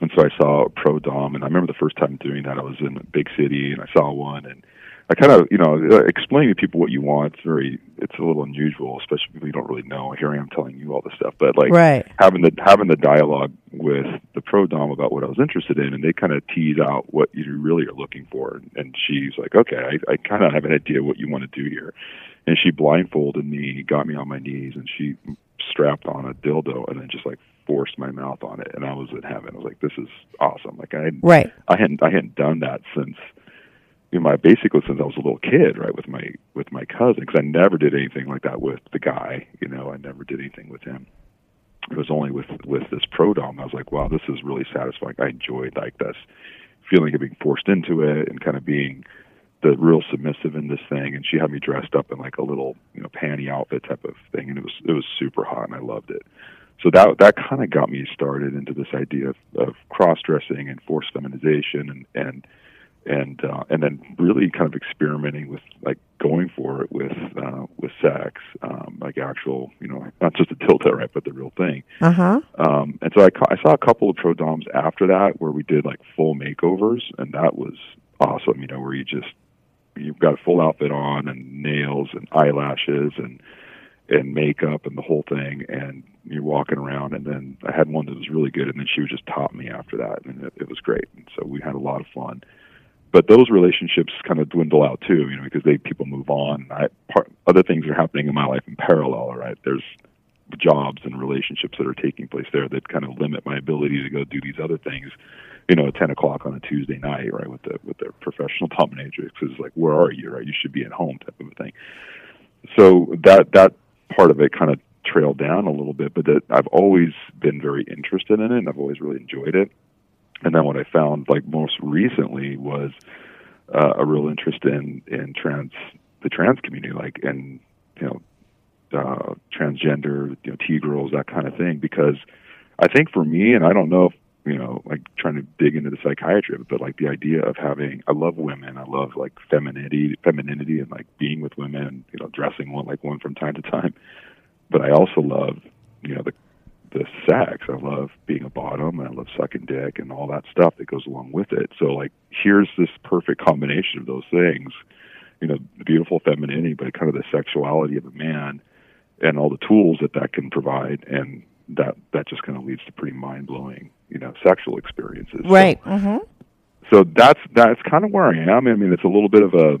and so I saw a pro dom, and I remember the first time doing that. I was in a big city, and I saw one, and I kind of, you know, uh, explaining to people what you want. It's very, it's a little unusual, especially people you don't really know. Here I am telling you all this stuff, but like Right. having the having the dialogue with the pro dom about what I was interested in, and they kind of tease out what you really are looking for. And she's like, "Okay, I, I kind of have an idea what you want to do here." And she blindfolded me, got me on my knees, and she strapped on a dildo, and then just like forced my mouth on it, and I was in heaven. I was like, "This is awesome!" Like I right I hadn't I hadn't done that since you know, my basically since I was a little kid, right, with my with my cousin, because I never did anything like that with the guy. You know, I never did anything with him. It was only with with this pro dom. I was like, wow, this is really satisfying. I enjoyed like this feeling of being forced into it and kind of being the real submissive in this thing. And she had me dressed up in like a little you know panty outfit type of thing, and it was it was super hot, and I loved it. So that that kind of got me started into this idea of, of cross dressing and forced feminization and and and uh, and then really kind of experimenting with like going for it with uh, with sex, um, like actual, you know, not just a dildo, right, but the real thing. Uh huh. Um, and so I, ca- I saw a couple of pro doms after that where we did like full makeovers, and that was awesome. You know, where you just you've got a full outfit on and nails and eyelashes and and makeup and the whole thing, and you're walking around. And then I had one that was really good, and then she would just top me after that, and it, it was great. And so we had a lot of fun. But those relationships kind of dwindle out too, you know, because they people move on. I, part, other things are happening in my life in parallel, right? There's jobs and relationships that are taking place there that kind of limit my ability to go do these other things. You know, at ten o'clock on a Tuesday night, right, with the with the professional dominatrix is like, where are you? Right, you should be at home, type of a thing. So that that part of it kind of trailed down a little bit, but that I've always been very interested in it, and I've always really enjoyed it. And then what I found, like most recently, was uh, a real interest in in trans the trans community, like and you know uh, transgender, you know, T girls, that kind of thing. Because I think for me, and I don't know if you know, like trying to dig into the psychiatry of it, but like the idea of having, I love women, I love like femininity, femininity, and like being with women, you know, dressing one like one from time to time. But I also love, you know, the the sex. I love being a bottom, and I love sucking dick, and all that stuff that goes along with it. So like, here's this perfect combination of those things. You know, the beautiful femininity, but kind of the sexuality of a man and all the tools that that can provide and that that just kind of leads to pretty mind blowing you know sexual experiences. Right. so, hmm so that's that's kind of where I am. I mean it's a little bit of a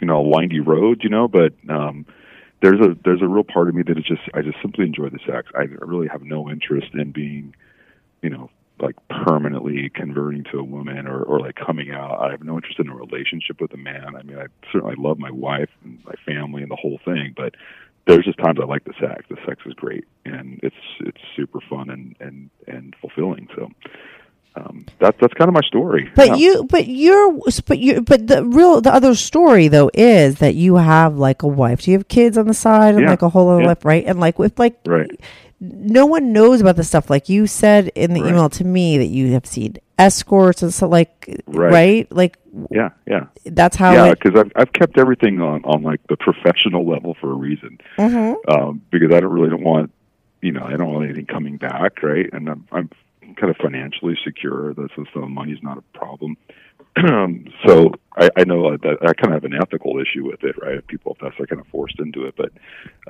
you know a windy road you know but um there's a there's a real part of me that is just I just simply enjoy the sex. I really have no interest in being you know like permanently converting to a woman or or like coming out. I have no interest in a relationship with a man. I mean I certainly love my wife and my family and the whole thing but there's just times I like the sex. The sex is great, and it's it's super fun and and and fulfilling. So um, that's that's kind of my story. But Yeah. you, but you're, but you, but the real, the other story though is that you have like a wife. Do you have kids on the side and Yeah. like a whole other Yeah. life, right? And like with like, right, no one knows about this stuff. Like you said in the Right. email to me that you have seen escorts and so like, right? Right. Like yeah, yeah, that's how. yeah. Because I've I've kept everything on on like the professional level for a reason. Mhm. Um, because I don't really don't want you know I don't want anything coming back, right? And I'm I'm kind of financially secure. That's so money's not a problem. so I, I know that I kind of have an ethical issue with it, right? If people, if that's like kind of forced into it, but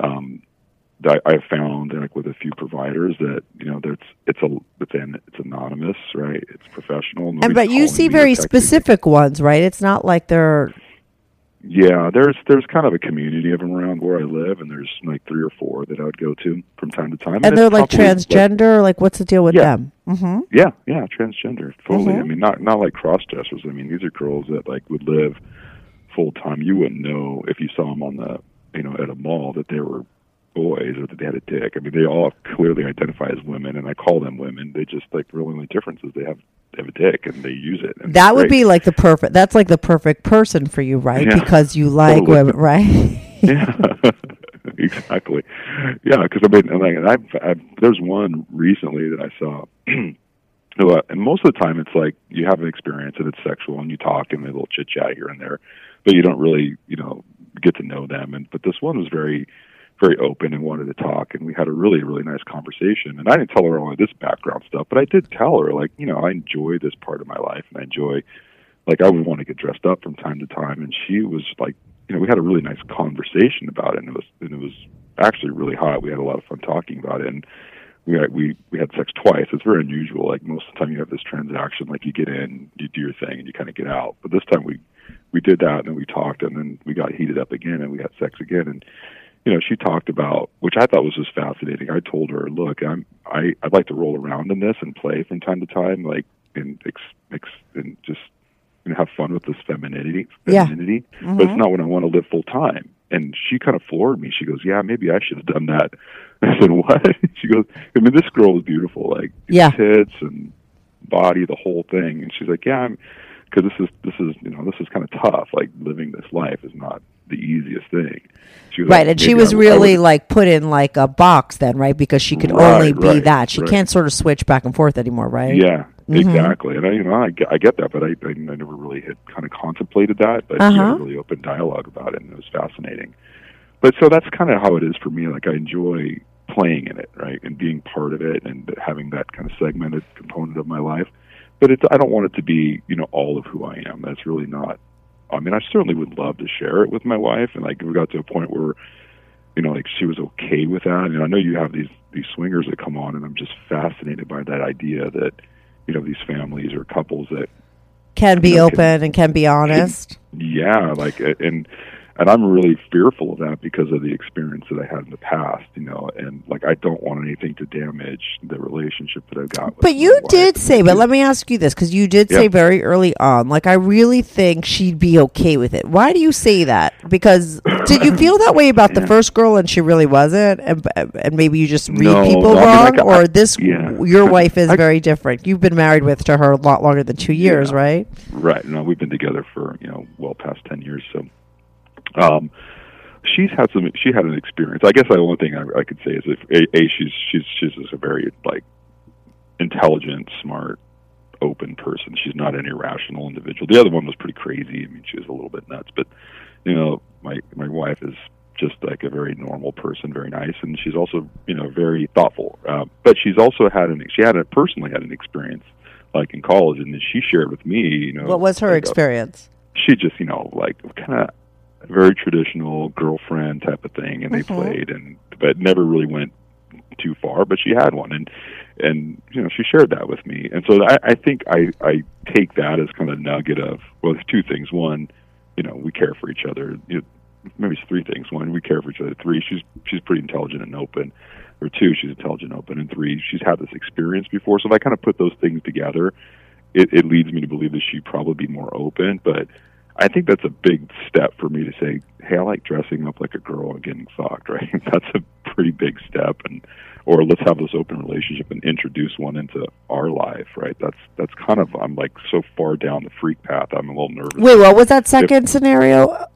um, I've found like with a few providers that you know that's it's a it's an it's anonymous, right? It's professional. and but you see very specific ones, right? It's not like they're Yeah, there's there's kind of a community of them around where I live, and there's like three or four that I would go to from time to time. and they're like transgender. Like, what's the deal with Yeah. them? Mm-hmm. Yeah, yeah, transgender. Totally. Mhm. I mean, not not like cross dressers. I mean, these are girls that like would live full time. You wouldn't know if you saw them on the you know at a mall that they were boys or that they had a dick. I mean, they all clearly identify as women, and I call them women. They just like the only difference is they have they have a dick and they use it. That would be like the perfect. That's like the perfect person for you, right? Yeah. Because you like Totally. women, right? yeah, exactly. Yeah, because I mean, like, I've, I've there's one recently that I saw. uh, and most of the time, it's like you have an experience and it's sexual, and you talk and a little chit chat here and there, but you don't really, you know, get to know them. And but this one was very, very open and wanted to talk, and we had a really, really nice conversation. And I didn't tell her all of this background stuff, but I did tell her, like, you know, I enjoy this part of my life, and I enjoy, like, I would want to get dressed up from time to time, and she was like you know, we had a really nice conversation about it, and it was and it was actually really hot. We had a lot of fun talking about it, and we had, we we had sex twice. It's very unusual. Like most of the time, you have this transaction, like you get in, you do your thing, and you kind of get out. But this time, we we did that, and then we talked, and then we got heated up again, and we had sex again, and you know, she talked about, which I thought was just fascinating. I told her, look, I'm I I'd like to roll around in this and play from time to time, like and ex, ex and just you know have fun with this femininity, Yeah. femininity. But it's mm-hmm. not what I want to live full time. And she kind of floored me. She goes, "Yeah, maybe I should have done that." I said, "What?" She goes, "I mean, this girl was beautiful, like Yeah. tits and body, the whole thing." And she's like, "Yeah, I'm." Because this is this is you know this is kind of tough. Like living this life is not the easiest thing. She was right, like, and she was really like put in like a box then, right? Because she could Right, only be right, that. She right. can't sort of switch back and forth anymore, right? Yeah, Exactly, and I, you know, I get, I get that, but I, I, I never really had kind of contemplated that, but we had Uh-huh. a really open dialogue about it, and it was fascinating. But so that's kind of how it is for me. Like I enjoy playing in it, right, and being part of it, and having that kind of segmented component of my life. But it's I don't want it to be, you know, all of who I am. That's really not. I mean, I certainly would love to share it with my wife, and like we got to a point where you know, like she was okay with that. And I know you have these these swingers that come on, and I'm just fascinated by that idea that you know these families or couples that Can be You know, can- open and can be honest. yeah, like and and I'm really fearful of that because of the experience that I had in the past, you know, and like I don't want anything to damage the relationship that I've got. With But you did say, but let me ask you this because you did say very early on, like, I really think she'd be okay with it. Why do you say that? Because did you feel that way about the first girl and she really wasn't? And, and maybe you just read No, people no, I mean, wrong? like, I- or this, yeah. your wife is I- very different. You've been married with to her a lot longer than two years, Yeah. right? Right. No, we've been together for you know well past ten years. So, um, she's had some. She had an experience. I guess the only thing I, I could say is if a, a she's she's she's just a very like intelligent, smart, open person. She's not an irrational individual. The other one was pretty crazy. I mean, she was a little bit nuts. But you know, my my wife is just like a very normal person, very nice, and she's also you know very thoughtful. Uh, but she's also had an she had a personally had an experience like in college, and then she shared with me. You know, What was her like, uh, experience? she just you know like kind of very traditional girlfriend type of thing and they Mhm. played and but never really went too far but she had one and and you know she shared that with me. And so i i think i i take that as kind of a nugget of well there's two things. One you know we care for each other. You know, maybe it's three things. One we care for each other. Three she's she's pretty intelligent and open. Or two she's intelligent and open. And three she's had this experience before. So if i kind of put those things together it, it leads me to believe that she'd probably be more open. But I think that's a big step for me to say, hey, I like dressing up like a girl and getting fucked, right? that's a pretty big step, and or let's have this open relationship and introduce one into our life, right? That's that's kind of I'm like so far down the freak path. I'm a little nervous. Wait, what was that second scenario?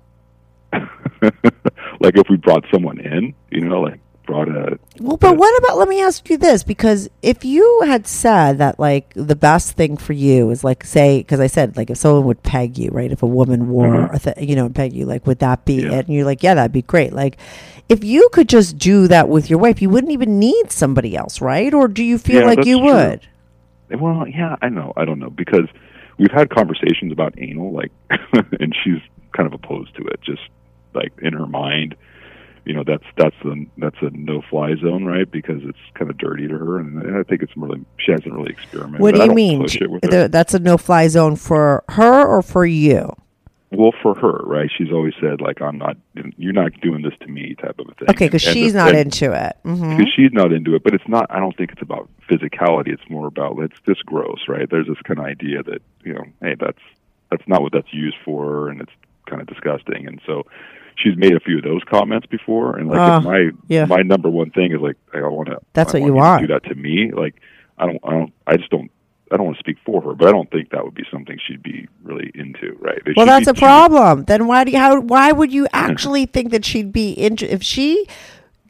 like if we brought someone in, you know, like Well, but what about? Let me ask you this: because if you had said that, like the best thing for you is like say, because I said like if someone would peg you, right? If a woman wore, Mhm. a th- you know, peg you, like would that be Yeah. it? And you're like, yeah, that'd be great. Like, if you could just do that with your wife, you wouldn't even need somebody else, right? Or do you feel Yeah, like you true. would? Well, yeah, I know. I don't know because we've had conversations about anal, like, and she's kind of opposed to it. Just like in her mind, you know, that's that's the that's a no fly zone, right? Because it's kind of dirty to her, and, I think it's really she hasn't really experimented. What do you mean? Push it with her. The- That's a no-fly zone for her or for you? Well, for her, right? She's always said like, "I'm not, you're not doing this to me," type of a thing. Okay, because she's the- not into it. hmm because she's not into it. But it's not. I don't think it's about physicality. It's more about it's just gross, right? There's this kind of idea that you know, hey, that's that's not what that's used for, and it's kind of disgusting. And so she's made a few of those comments before, and like if ah, my yeah. my number one thing is like I don't want to. That's what you to want. do that to me. Like I don't. I don't. I just don't. I don't want to speak for her, but I don't think that would be something she'd be really into, right? Well, that's be- a problem. Then why do you, how why would you actually think that she'd be into if she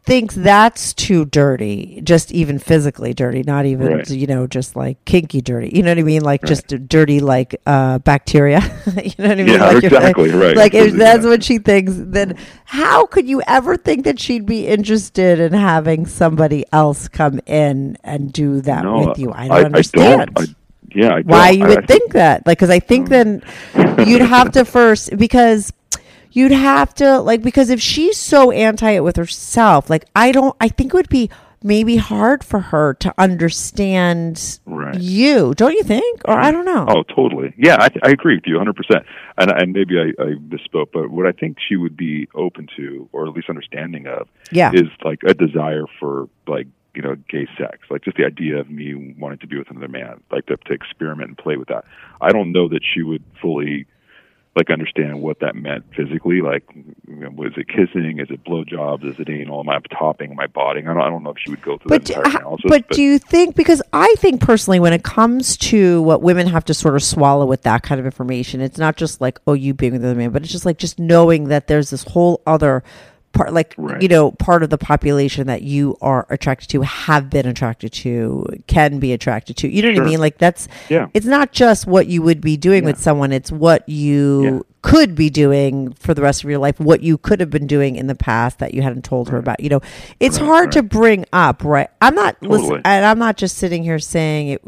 thinks that's too dirty, just even physically dirty, not even Right. you know just like kinky dirty. You know what I mean? Like just dirty like uh, bacteria. you know what I mean? Yeah, like if- exactly, right. Like if Yeah. that's what she thinks, then how could you ever think that she'd be interested in having somebody else come in and do that No, with you? I don't understand I don't. I, yeah, I why you would I think that like because i think then you'd have to first because you'd have to like because if she's so anti it with herself like i don't i think it would be maybe hard for her to understand Right. you don't you think or i mm-hmm. don't know Oh, totally. Yeah, I, I agree with you 100%. And, and maybe I, I misspoke, but what I think she would be open to, or at least understanding of, Yeah. is like a desire for like you know gay sex, like just the idea of me wanting to be with another man, like to, to experiment and play with that. I don't know that she would fully like understand what that meant physically. Like, was it kissing? Is it blowjobs? Is it anal? Am I topping? Am I botting? I don't. I don't know if she would go through but, that entire analysis. but do you think because i think personally when it comes to what women have to sort of swallow with that kind of information it's not just like oh you being with another man but it's just like just knowing that there's this whole other part like Right. you know part of the population that you are attracted to have been attracted to can be attracted to. You know what Sure. i mean? Like that's Yeah. it's not just what you would be doing with someone. It's what you Yeah. could be doing for the rest of your life what you could have been doing in the past that you hadn't told her about. You know it's hard to bring up right? I'm not listen and i'm not just sitting here saying it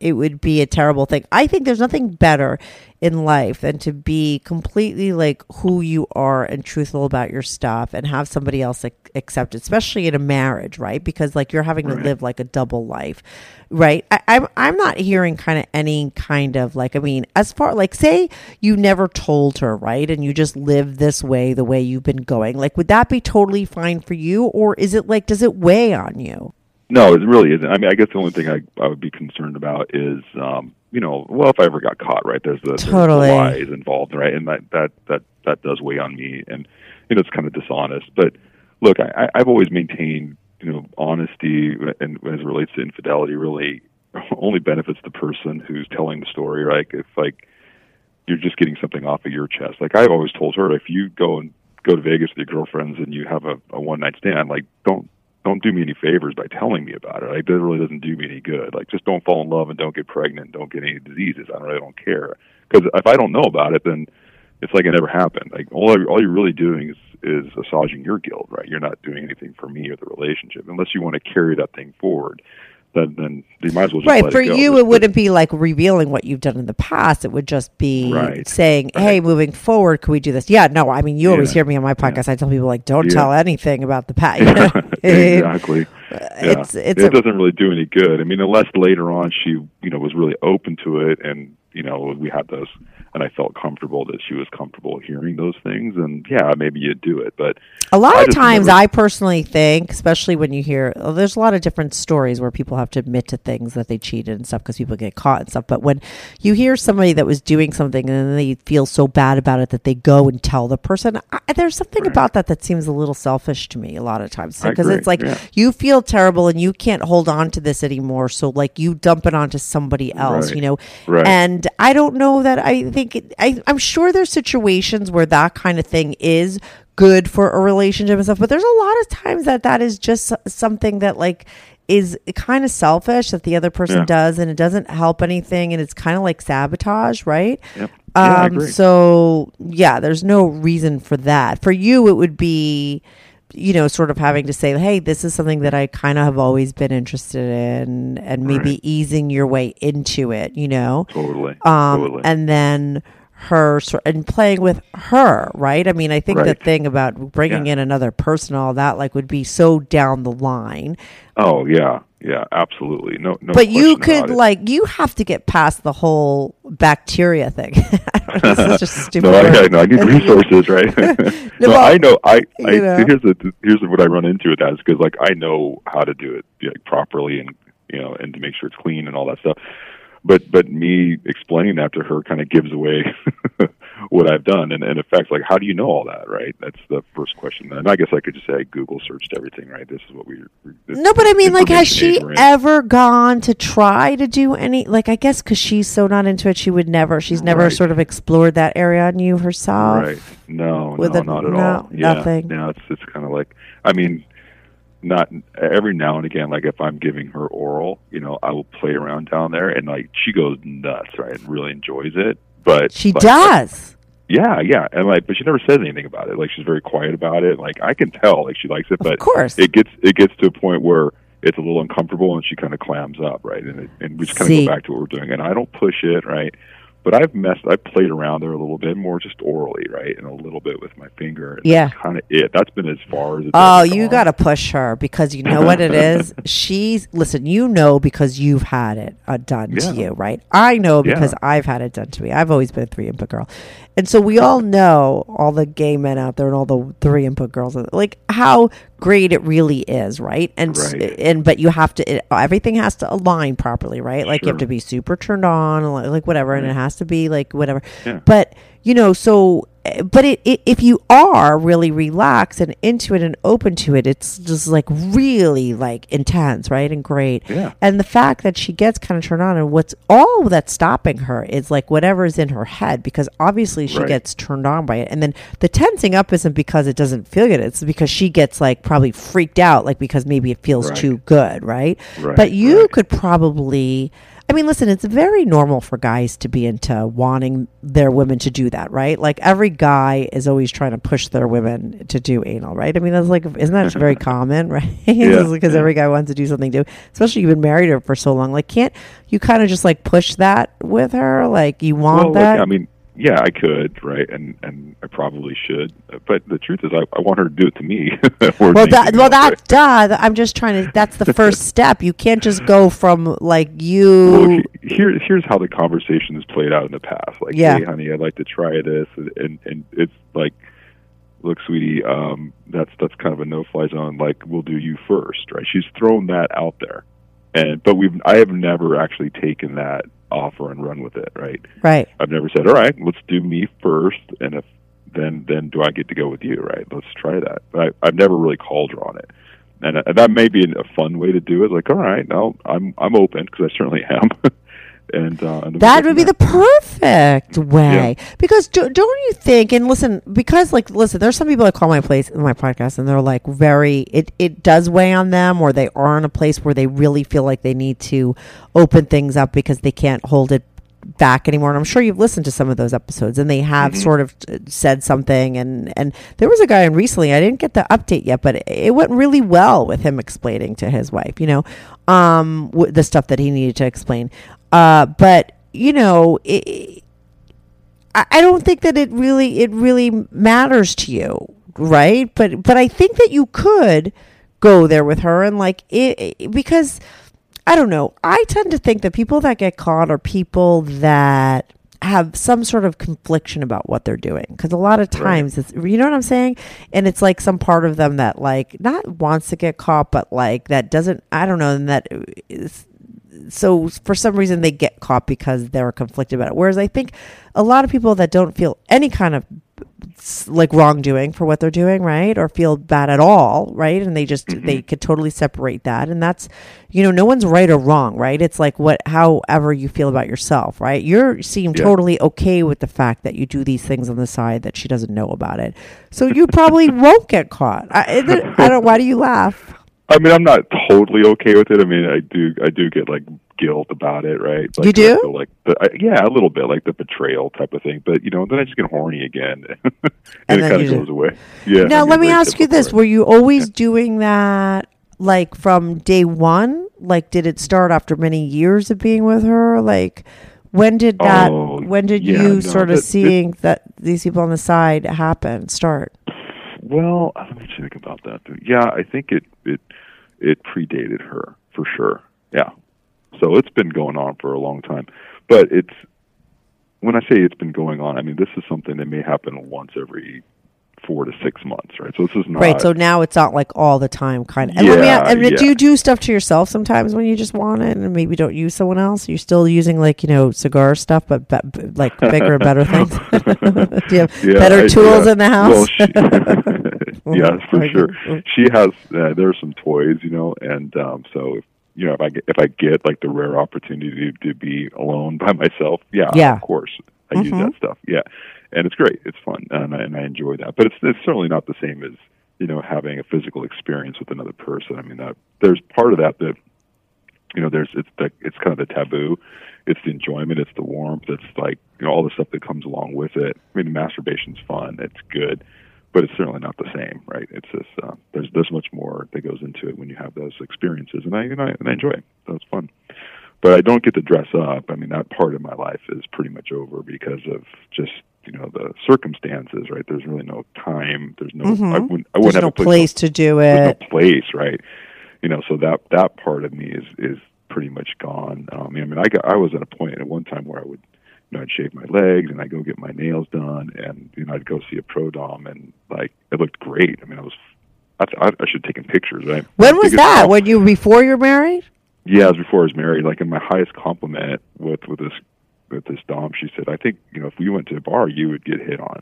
it would be a terrible thing. I think there's nothing better in life than to be completely like who you are and truthful about your stuff and have somebody else ac- accept it, especially in a marriage, right? Because like you're having to live like a double life, right? I, I'm I'm not hearing kind of any kind of like I mean, as far like say you never told her, right, and you just live this way the way you've been going, like would that be totally fine for you, or is it like does it weigh on you? No, it really isn't. I mean, I guess the only thing I, I would be concerned about is, um, you know, well, if I ever got caught, right? There's the, there's the lies involved, right? And that that that that does weigh on me, and you know, it's kind of dishonest. But look, I, I've always maintained, you know, honesty, and as it relates to infidelity, really only benefits the person who's telling the story. Right? If like you're just getting something off of your chest, like I've always told her, if you go and go to Vegas with your girlfriends and you have a, a one night stand, like don't don't do me any favors by telling me about it. Like that really doesn't do me any good. Like just don't fall in love and don't get pregnant, don't get any diseases. I really don't care because if I don't know about it, then it's like it never happened. Like all all you're really doing is is massaging your guilt, right? You're not doing anything for me or the relationship unless you want to carry that thing forward. Then then you might as well just right let for it go. you it wouldn't be like revealing what you've done in the past it would just be Right. saying hey moving forward can we do this yeah no i mean you always hear me on my podcast i tell people like don't Yeah. tell anything about the past you know? exactly. Yeah. it's it's it a, doesn't really do any good. I mean, unless later on she, you know, was really open to it, and you know, we had those, and I felt comfortable that she was comfortable hearing those things, and yeah, maybe you'd do it. But a lot I of times never- i personally think especially when you hear oh, there's a lot of different stories where people have to admit to things that they cheated and stuff because people get caught and stuff but when you hear somebody that was doing something and then they feel so bad about it that they go and tell the person I, there's something about that that seems a little selfish to me a lot of times because it's like yeah. you feel terrible and you can't hold on to this anymore so like you dump it onto somebody else Right. you know Right. and i don't know that i think it, I, i'm sure there's situations where that kind of thing is good for a relationship and stuff but there's a lot of times that that is just something that like is kind of selfish that the other person Yeah. does and it doesn't help anything and it's kind of like sabotage right Yep. Yeah, um, agree. so yeah, there's no reason for that. For you, it would be, you know, sort of having to say, "Hey, this is something that I kind of have always been interested in," and maybe Right. easing your way into it. You know, totally, um, totally. and then her and playing with her, right? I mean, I think the thing about bringing Yeah. in another person, all that, like, would be so down the line. oh yeah, yeah, absolutely. No, no. but you could like you have to get past the whole bacteria thing. this is just stupid. no, I, I know. I need resources, right? no, well, I know. I, I you know. here's the here's what I run into with that is because like I know how to do it like, properly and you know and to make sure it's clean and all that stuff. But but me explaining that to her kind of gives away what I've done and in effect like how do you know all that right? That's the first question. And I guess I could just say I Google searched everything right. This is what we. No, but I mean, like, has she age we're in. ever gone to try to do any? Like, I guess because she's so not into it, she would never. She's never Right. sort of explored that area on you herself. Right. No, With no, a- not at no, all. Yeah. nothing. Yeah, it's it's kind of like I mean, not every now and again. Like if I'm giving her oral, you know, I will play around down there, and like she goes nuts, right, and really enjoys it. But She like, does. Yeah, yeah, and like, but she never says anything about it. Like she's very quiet about it. Like I can tell, like she likes it, but of course. it gets it gets to a point where it's a little uncomfortable, and she kind of clams up, right, and it, and we just kind of go back to what we're doing. And I don't push it, right. But I've messed, I've played around there a little bit more, just orally, right, and a little bit with my finger. Yeah. kind of it. That's been as far as. It's Oh, you got to push her because you know what it is. She's listen. You know because you've had it uh, done to you, right? I know because Yeah. I've had it done to me. I've always been a three input girl, and so we all know all the gay men out there and all the three input girls, like how great it really is, right? And Right. and but you have to it, everything has to align properly, right? Like you have to be super turned on, like, like whatever, and it has to be like whatever. Yeah. But you know, so but it, it, if you are really relaxed and into it and open to it, it's just like really like intense, right? And great. Yeah. And the fact that she gets kind of turned on and what's all that's stopping her is like whatever's in her head because obviously she Right. gets turned on by it. And then the tensing up isn't because it doesn't feel good. It's because she gets like probably freaked out, like because maybe it feels Right. too good, right? Right, But you could probably I mean, listen, it's very normal for guys to be into wanting their women to do that, right? Like every guy is always trying to push their women to do anal, right? I mean, that's like, isn't that very common, right? Because yeah. every guy wants to do something too, especially you've been married her for so long. Like, can't you kind of just like push that with her? Like, you want well, that? Like, I mean, yeah, I could, right, and and I probably should, but the truth is, I, I want her to do it to me. Well, that well, that duh. I'm just trying to. That's the first step. You can't just go from like you. he- here, here's how the conversation has played out in the past. Like, Yeah. hey, honey, I'd like to try this, and and, and it's like, look, sweetie, um, that's that's kind of a no-fly zone. Like, we'll do you first, right? She's thrown that out there, and but we've I have never actually taken that offer and run with it, right? Right. I've never said, all right, let's do me first, and if then then do I get to go with you, right? Let's try that. But I, I've never really called her on it, and, uh, that may be a fun way to do it. Like, all right, no, I'm I'm open because I certainly am, and uh, and That would be the perfect way. Because do, don't you think? And listen, because like, listen, there's some people that call my place my podcast, and they're like very. It it does weigh on them, or they are in a place where they really feel like they need to open things up because they can't hold it back anymore. And I'm sure you've listened to some of those episodes, and they have sort of uh, said something. And and there was a guy in recently. I didn't get the update yet, but it, it went really well with him explaining to his wife, you know, um, w- the stuff that he needed to explain. Uh, but you know, it, I I don't think that it really it really matters to you, right? But but I think that you could go there with her and like it, it- because I don't know. I tend to think that people that get caught are people that have some sort of confliction about what they're doing because a lot of times it's you know what I'm saying and it's like some part of them that like not wants to get caught but like that doesn't I don't know and that is so for some reason they get caught because they're conflicted about it. Whereas I think a lot of people that don't feel any kind of like wrongdoing for what they're doing, right, or feel bad at all, right, and they just mm-hmm. they could totally separate that, and that's you know no one's right or wrong, right? It's like what however you feel about yourself, right? You seem Yeah. totally okay with the fact that you do these things on the side that she doesn't know about it, so you probably won't get caught. I, I don't. Why do you laugh? I mean, I'm not totally okay with it. I mean, I do, I do get like guilt about it, right? Like, You do? Feel Like, the, I, uh, yeah, a little bit, like the betrayal type of thing. But you know, then I just get horny again, and, And it kind of goes away. Yeah. Now, let me ask you this: Were you always doing that, like from day one? Like, did it start after many years of being with her? Like, when did that? Oh, when did yeah, you no, sort of that- it- seeing that these people on the side happen start? Well, uh, let me think about that. Yeah, I think it it it predated her for sure. Yeah, so it's been going on for a long time, but it's when I say it's been going on, I mean this is something that may happen once every four to six months, right? So this is not right. So now it's not like all the time, kind of. And let me Yeah, ask, and yeah. do you do stuff to yourself sometimes when you just want it, and maybe don't use someone else? You're still using like you know cigar stuff, but be, like bigger and better things. do you have Yeah, better I- tools yeah. in the house? Well, she, yes, for sure. She has. Uh, there are some toys, you know, and um, so if you know if I get, if I get like the rare opportunity to, to be alone by myself, yeah, Yeah. of course, I use that stuff. Yeah, and it's great. It's fun, and I, and I enjoy that. But it's it's certainly not the same as you know having a physical experience with another person. I mean, that there's part of that that you know there's it's the it's kind of the taboo it's the enjoyment it's the warmth it's like you know all the stuff that comes along with it i mean masturbation's fun it's good but it's certainly not the same right it's just uh, there's there's much more that goes into it when you have those experiences and i and i, and I enjoy it it's fun but i don't get to dress up i mean that part of my life is pretty much over because of just you know the circumstances right there's really no time there's no i wouldn't i wouldn't have no a place, place to do there's it. no place, right? You know, so that that part of me is is pretty much gone. Um, I mean, I got I was at a point at one time where I would, you know, I'd shave my legs and I'd go get my nails done, and you know, I'd go see a pro dom, and like it looked great. I mean, I was. I, I, I should have taken pictures, right? When was that? When you before you're married? yeah, it was before I was married. Like in my highest compliment with with this with this dom, she said, "I think you know if we went to a bar, you would get hit on."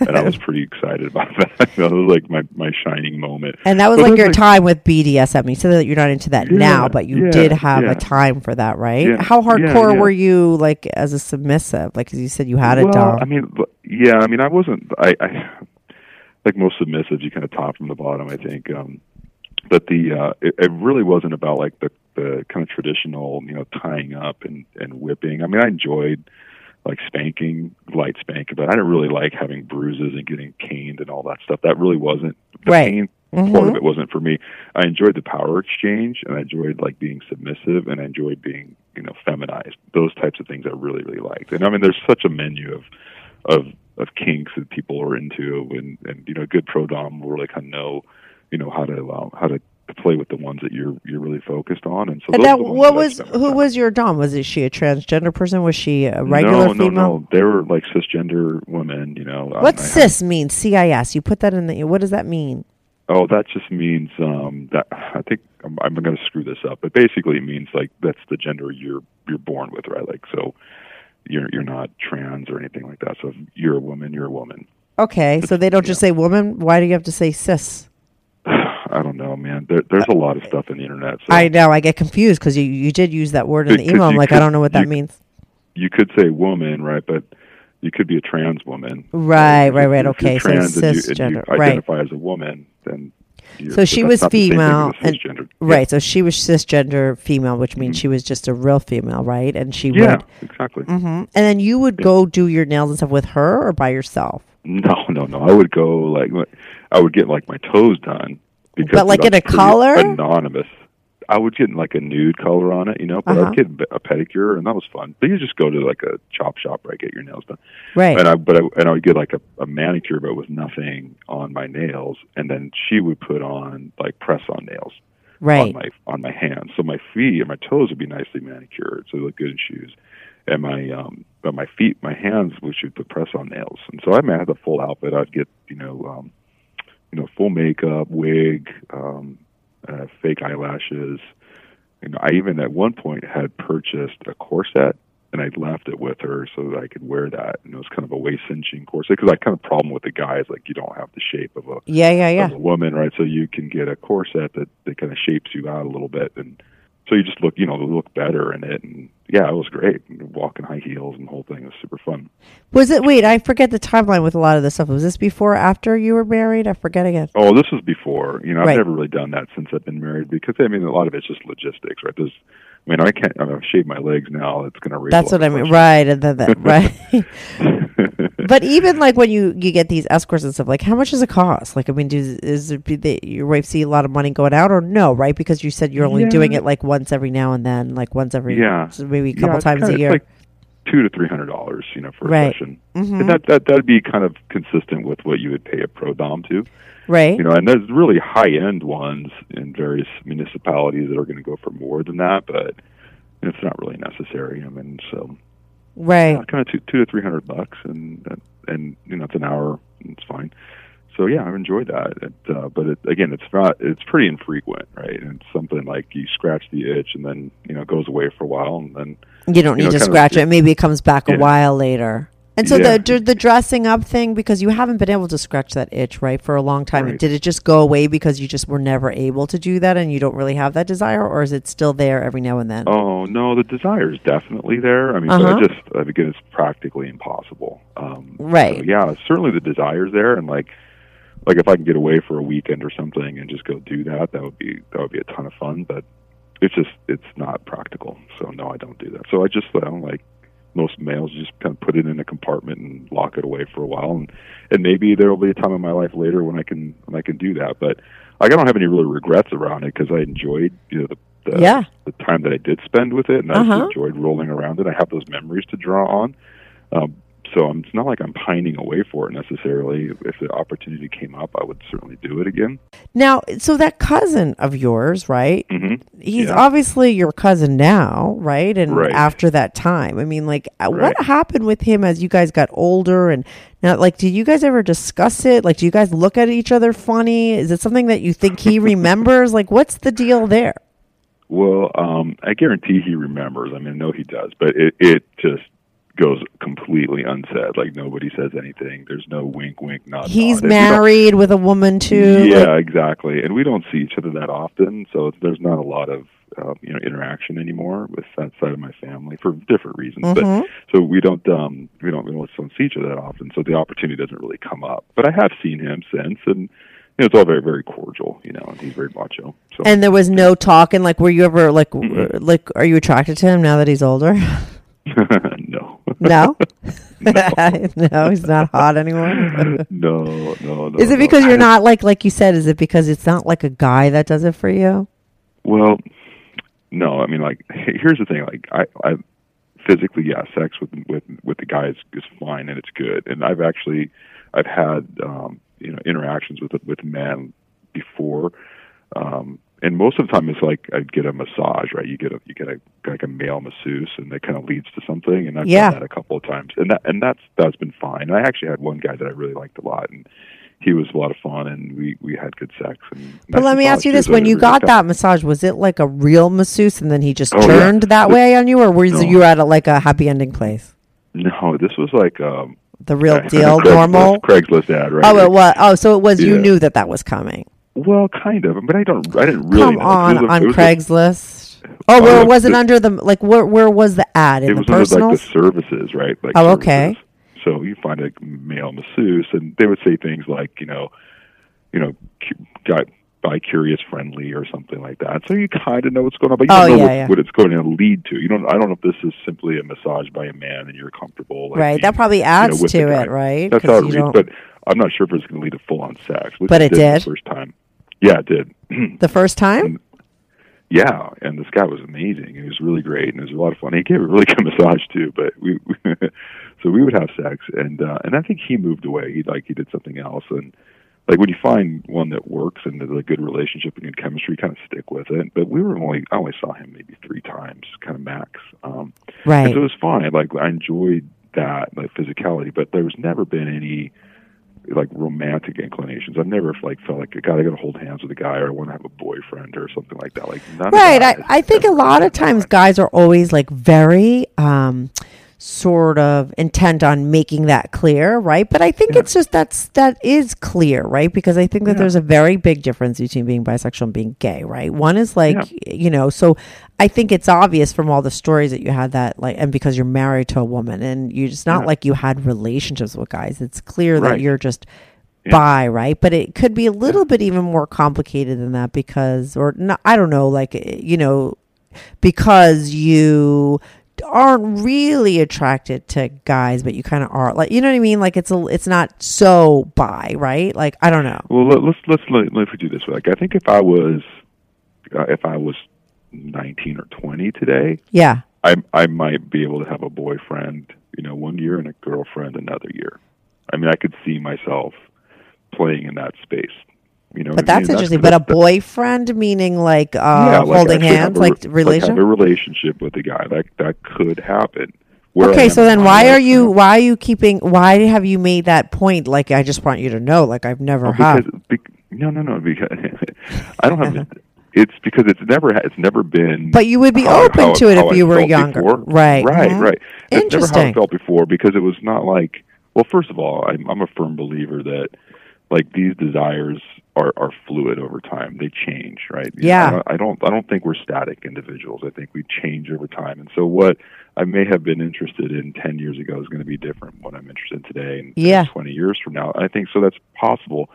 and I was pretty excited about that. that was like my my shining moment. And that was But like your time with BDSM. You said that you're not into that Yeah, now, but you yeah, did have yeah. a time for that, right? How hardcore were you, like as a submissive? Like, 'cause you said you had a well, dom. I mean, yeah, I mean, I wasn't. I, I like most submissives, you kind of top from the bottom. I think, um, but the uh, it, it really wasn't about like the the kind of traditional, you know, tying up and and whipping. I mean, I enjoyed like spanking, light spanking, but I didn't really like having bruises and getting caned and all that stuff. That really wasn't the Right. pain Mhm. part of it wasn't for me. I enjoyed the power exchange and I enjoyed like being submissive and I enjoyed being, you know, feminized. Those types of things I really, really liked. And I mean there's such a menu of of of kinks that people are into and, and you know, good pro dom will really kind of know, you know, how to uh, how to play with the ones that you're you're really focused on. And so And those now, are the ones what was who was your dom? Was it she a transgender person? Was she a regular no, no, female? no. They were like cisgender women, you know. um, had- cis mean? C I S. You put that in the. What does that mean? Oh, that just means um, that I think I'm, I'm going to screw this up, but basically it means like that's the gender you're you're born with, right? Like so, you're you're not trans or anything like that. So if you're a woman, you're a woman. Okay, so they don't just say woman. Why do you have to say cis? I don't know, man. There, there's a lot of stuff in the internet. So I know. I get confused because you you did use that word in the email. I'm like, I don't know what that you- means. you could say woman, right? But you could be a trans woman. Right, right, right. if Okay, so and you- you cisgender, right. identify as a woman, then. So she was not the same thing as female, and cisgender. right. So she was cisgender female, which means she was just a real female, right? And she Yeah, would, exactly. hmm and then you would go do your nails and stuff with her or by yourself. No, no, no. I would go like I would get like my toes done because But, like, in a collar, anonymous. I would get like a nude color on it, you know, but Uh-huh. I'd get a pedicure and that was fun. But you just go to like a chop shop, where right? Get your nails done, Right. and I but I, and I would get like a, a manicure, but with nothing on my nails, and then she would put on like press on nails Right. on my on my hands. So my feet and my toes would be nicely manicured, so they look good in shoes. And my um but my feet, my hands, we should put press on nails. And so I mean, I had the full outfit. I'd get you know um you know full makeup, wig, um, uh, fake eyelashes. You know, I even at one point had purchased a corset. And I left it with her so that I could wear that, and it was kind of a waist cinching corset because I kind of problem with the guys like you don't have the shape of a yeah, yeah, yeah. of a woman, right? So you can get a corset that that kind of shapes you out a little bit, and so you just look, you know, look better in it. And yeah, it was great. Walking high heels and the whole thing was super fun. Was it? Wait, I forget the timeline with a lot of this stuff. Was this before or after you were married? I forget again. Oh, this was before. You know, I've Right. never really done that since I've been married because I mean, a lot of it's just logistics, right? There's, I mean, I can't. I mean, I shave my legs now. It's going to. That's what I mean, right? And then that, right. but even like when you you get these escorts and stuff, like how much does it cost? Like, I mean, do is it be your wife see a lot of money going out, or no? Right? Because you said you're only Yeah. doing it like once every now and then, like once every Yeah. maybe a couple it's times kinda- a year. like two to three hundred dollars, you know, for Right. a session. Mhm. And that that that'd be kind of consistent with what you would pay a pro dom to. right? You know, and there's really high end ones in various municipalities that are going to go for more than that, but it's not really necessary. I mean, so right. kind of two, two to three hundred bucks, and and you know, it's an hour, and it's fine. So yeah, I've enjoyed that. It, uh, but it, again, it's not. It's pretty infrequent, right? And it's something like you scratch the itch, and then you know, it goes away for a while, and then You don't you need know, to kind of- scratch it. Maybe it comes back a while later. And so Yeah. the the dressing up thing, because you haven't been able to scratch that itch, right, for a long time. Right. Did it just go away because you just were never able to do that, and you don't really have that desire, or is it still there every now and then? Oh no, the desire is definitely there. I mean, Uh-huh. it just I again, it's practically impossible. Um, Right. so, yeah, certainly the desire is there, and like, like if I can get away for a weekend or something and just go do that, that would be that would be a ton of fun. But it's just it's not practical. So no, I don't do that. So I just I don't like most males just kind of put it in a compartment and lock it away for a while, and and maybe there will be a time in my life later when I can when I can do that. But like, I don't have any really regrets around it because I enjoyed you know the the, Yeah. the time that I did spend with it, and I Uh-huh. just enjoyed rolling around it. I have those memories to draw on. Um, so I'm, it's not like I'm pining away for it necessarily. If the opportunity came up, I would certainly do it again. Now, so that cousin of yours, right? hmm He's Yeah. obviously your cousin now, right? And Right. after that time, I mean, like, uh, what happened with him as you guys got older? And now, like, did you guys ever discuss it? Like, do you guys look at each other funny? Is it something that you think he remembers? Like, what's the deal there? Well, um, I guarantee he remembers. I mean, I know he does, but it, it just goes completely unsaid. Like nobody says anything. There's no wink, wink, nod. He's nod. And we don't- married with a woman too. Yeah, Like, exactly. And we don't see each other that often, so there's not a lot of uh, you know interaction anymore with that side of my family for different reasons. Mhm. But so we don't um we don't we don't, see each other that often, so the opportunity doesn't really come up. But I have seen him since, and you know, it's all very very cordial. You know, and he's very macho. So and there was no talking. Like, were you ever like, w- like, are you attracted to him now that he's older? no, No, no, he's not hot anymore. no, no, no. Is it no. because you're not like, like you said? Is it because it's not like a guy that does it for you? Well, no. I mean, like, here's the thing. Like, I, I physically, yeah, sex with with with the guy is, is fine and it's good. And I've actually, I've had, um, you know, interactions with with men before. Um, and most of the time, it's like I get a massage, right? You get a you get a like a male masseuse, and that kind of leads to something. And I've Yeah. done that a couple of times, and that and that's that's been fine. And I actually had one guy that I really liked a lot, and he was a lot of fun, and we we had good sex. And But let me ask you this: When you got out. that massage, was it like a real masseuse, and then he just Oh, yeah. turned that way on you, or were No. you at a, like a happy ending place? No, this was like um The real Yeah, deal, Craigslist- normal. Craigslist ad, right? Oh, it was. Oh, so it was. You knew that that was coming. Well, kind of, but I don't. I didn't really. Come on, a- on a- Craigslist. oh, where yeah, was it the- under the like? Where where was the ad in it the was under like the services, right? Like Oh, okay. So you find a male masseuse, and they would say things like, you know, you know, got bi curious friendly or something like that. So you kind of know what's going on, but you Oh, don't know yeah, what, yeah. what it's going to lead to. You don't. I don't know if this is simply a massage by a man and you're comfortable. Like right. being, That probably you know, adds to it, right? That's how it reads, but I'm not sure if it's going to lead to full on sex. which But it the did? first time. Yeah, it did. the first time. Yeah, and this guy was amazing. He was really great, and it was a lot of fun. He gave a really good massage too. But we, so we would have sex, and uh, and I think he moved away. He like he did something else, and like when you find one that works and there's a good relationship and good chemistry, you kind of stick with it. But we were only I only saw him maybe three times, kind of max. Um, Right. And so it was fine. Like I enjoyed that like physicality, but there was never been any like romantic inclinations. I've never like felt like God, I got to hold hands with a guy, or I want to have a boyfriend, or something like that. Like none Right. I, I think a lot of times guys are always like very um sort of intent on making that clear, right? But I think it's just that's that is clear, right? Because I think that Yeah. there's a very big difference between being bisexual and being gay, right? One is like, you know, so I think it's obvious from all the stories that you had that like and because you're married to a woman and you it's not Yeah. like you had relationships with guys. It's clear that you're just Yeah. bi, right? But it could be a little bit even more complicated than that because, or not, I don't know, like, you know, because you aren't really attracted to guys, but you kind of are. Like, you know what I mean? Like, it's a, it's not so bi, right? Like, I don't know. Well, let, let's let's let, let me do this. Like, I think if I was uh, if I was nineteen or twenty today, Yeah. I I might be able to have a boyfriend, you know, one year and a girlfriend another year. I mean, I could see myself playing in that space. You know, But what I mean? that's interesting. But a boyfriend meaning like, uh, yeah, like holding hands, a like re- relation? have a relationship with a guy. That that could happen. Okay, so then why are you why are you keeping why have you made that point? Like I just want you to know, like I've never had. because bec no, no, no. Because I don't have. It's because it's never it's never been. But you would be how- open how- to it if I you were younger. before. Right. Right. Mhm. Right. It's never how I Interesting. felt before because it was not like. Well, first of all, I'm, I'm a firm believer that like these desires are are fluid over time. They change, right? You know, Yeah. I don't, I don't. I don't think we're static individuals. I think we change over time. And so what I may have been interested in ten years ago is going to be different. What I'm interested in today and Yeah. twenty years from now. I think so. That's possible.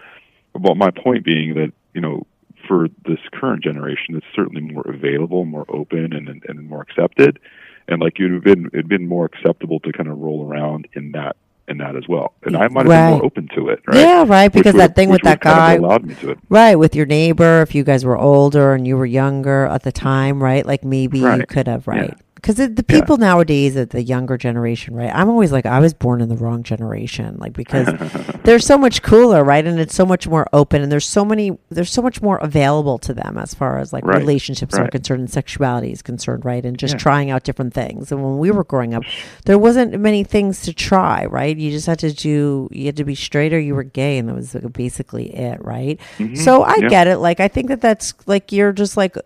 But my point being that you know, for this current generation, it's certainly more available, more open, and and, and more accepted. And like you'd have been, it'd been more acceptable to kind of roll around in that in that as well. And I might have been more open to it, right? Yeah, right, because would've- that thing with that would've kind of guy- allowed me to it. Right, with your neighbor, if you guys were older and you were younger at the time, right? Like maybe you could have, Yeah. Right? Because the people nowadays, at the younger generation, right? I'm always like, I was born in the wrong generation, like because they're so much cooler, right? And it's so much more open, and there's so many, there's so much more available to them as far as like Right. relationships are concerned and sexuality is concerned, right? And just Yeah. trying out different things. And when we were growing up, there wasn't many things to try, right? You just had to do, you had to be straight or you were gay, and that was basically it, right? So I Mm-hmm. Yeah. get it. Like I think that that's like you're just like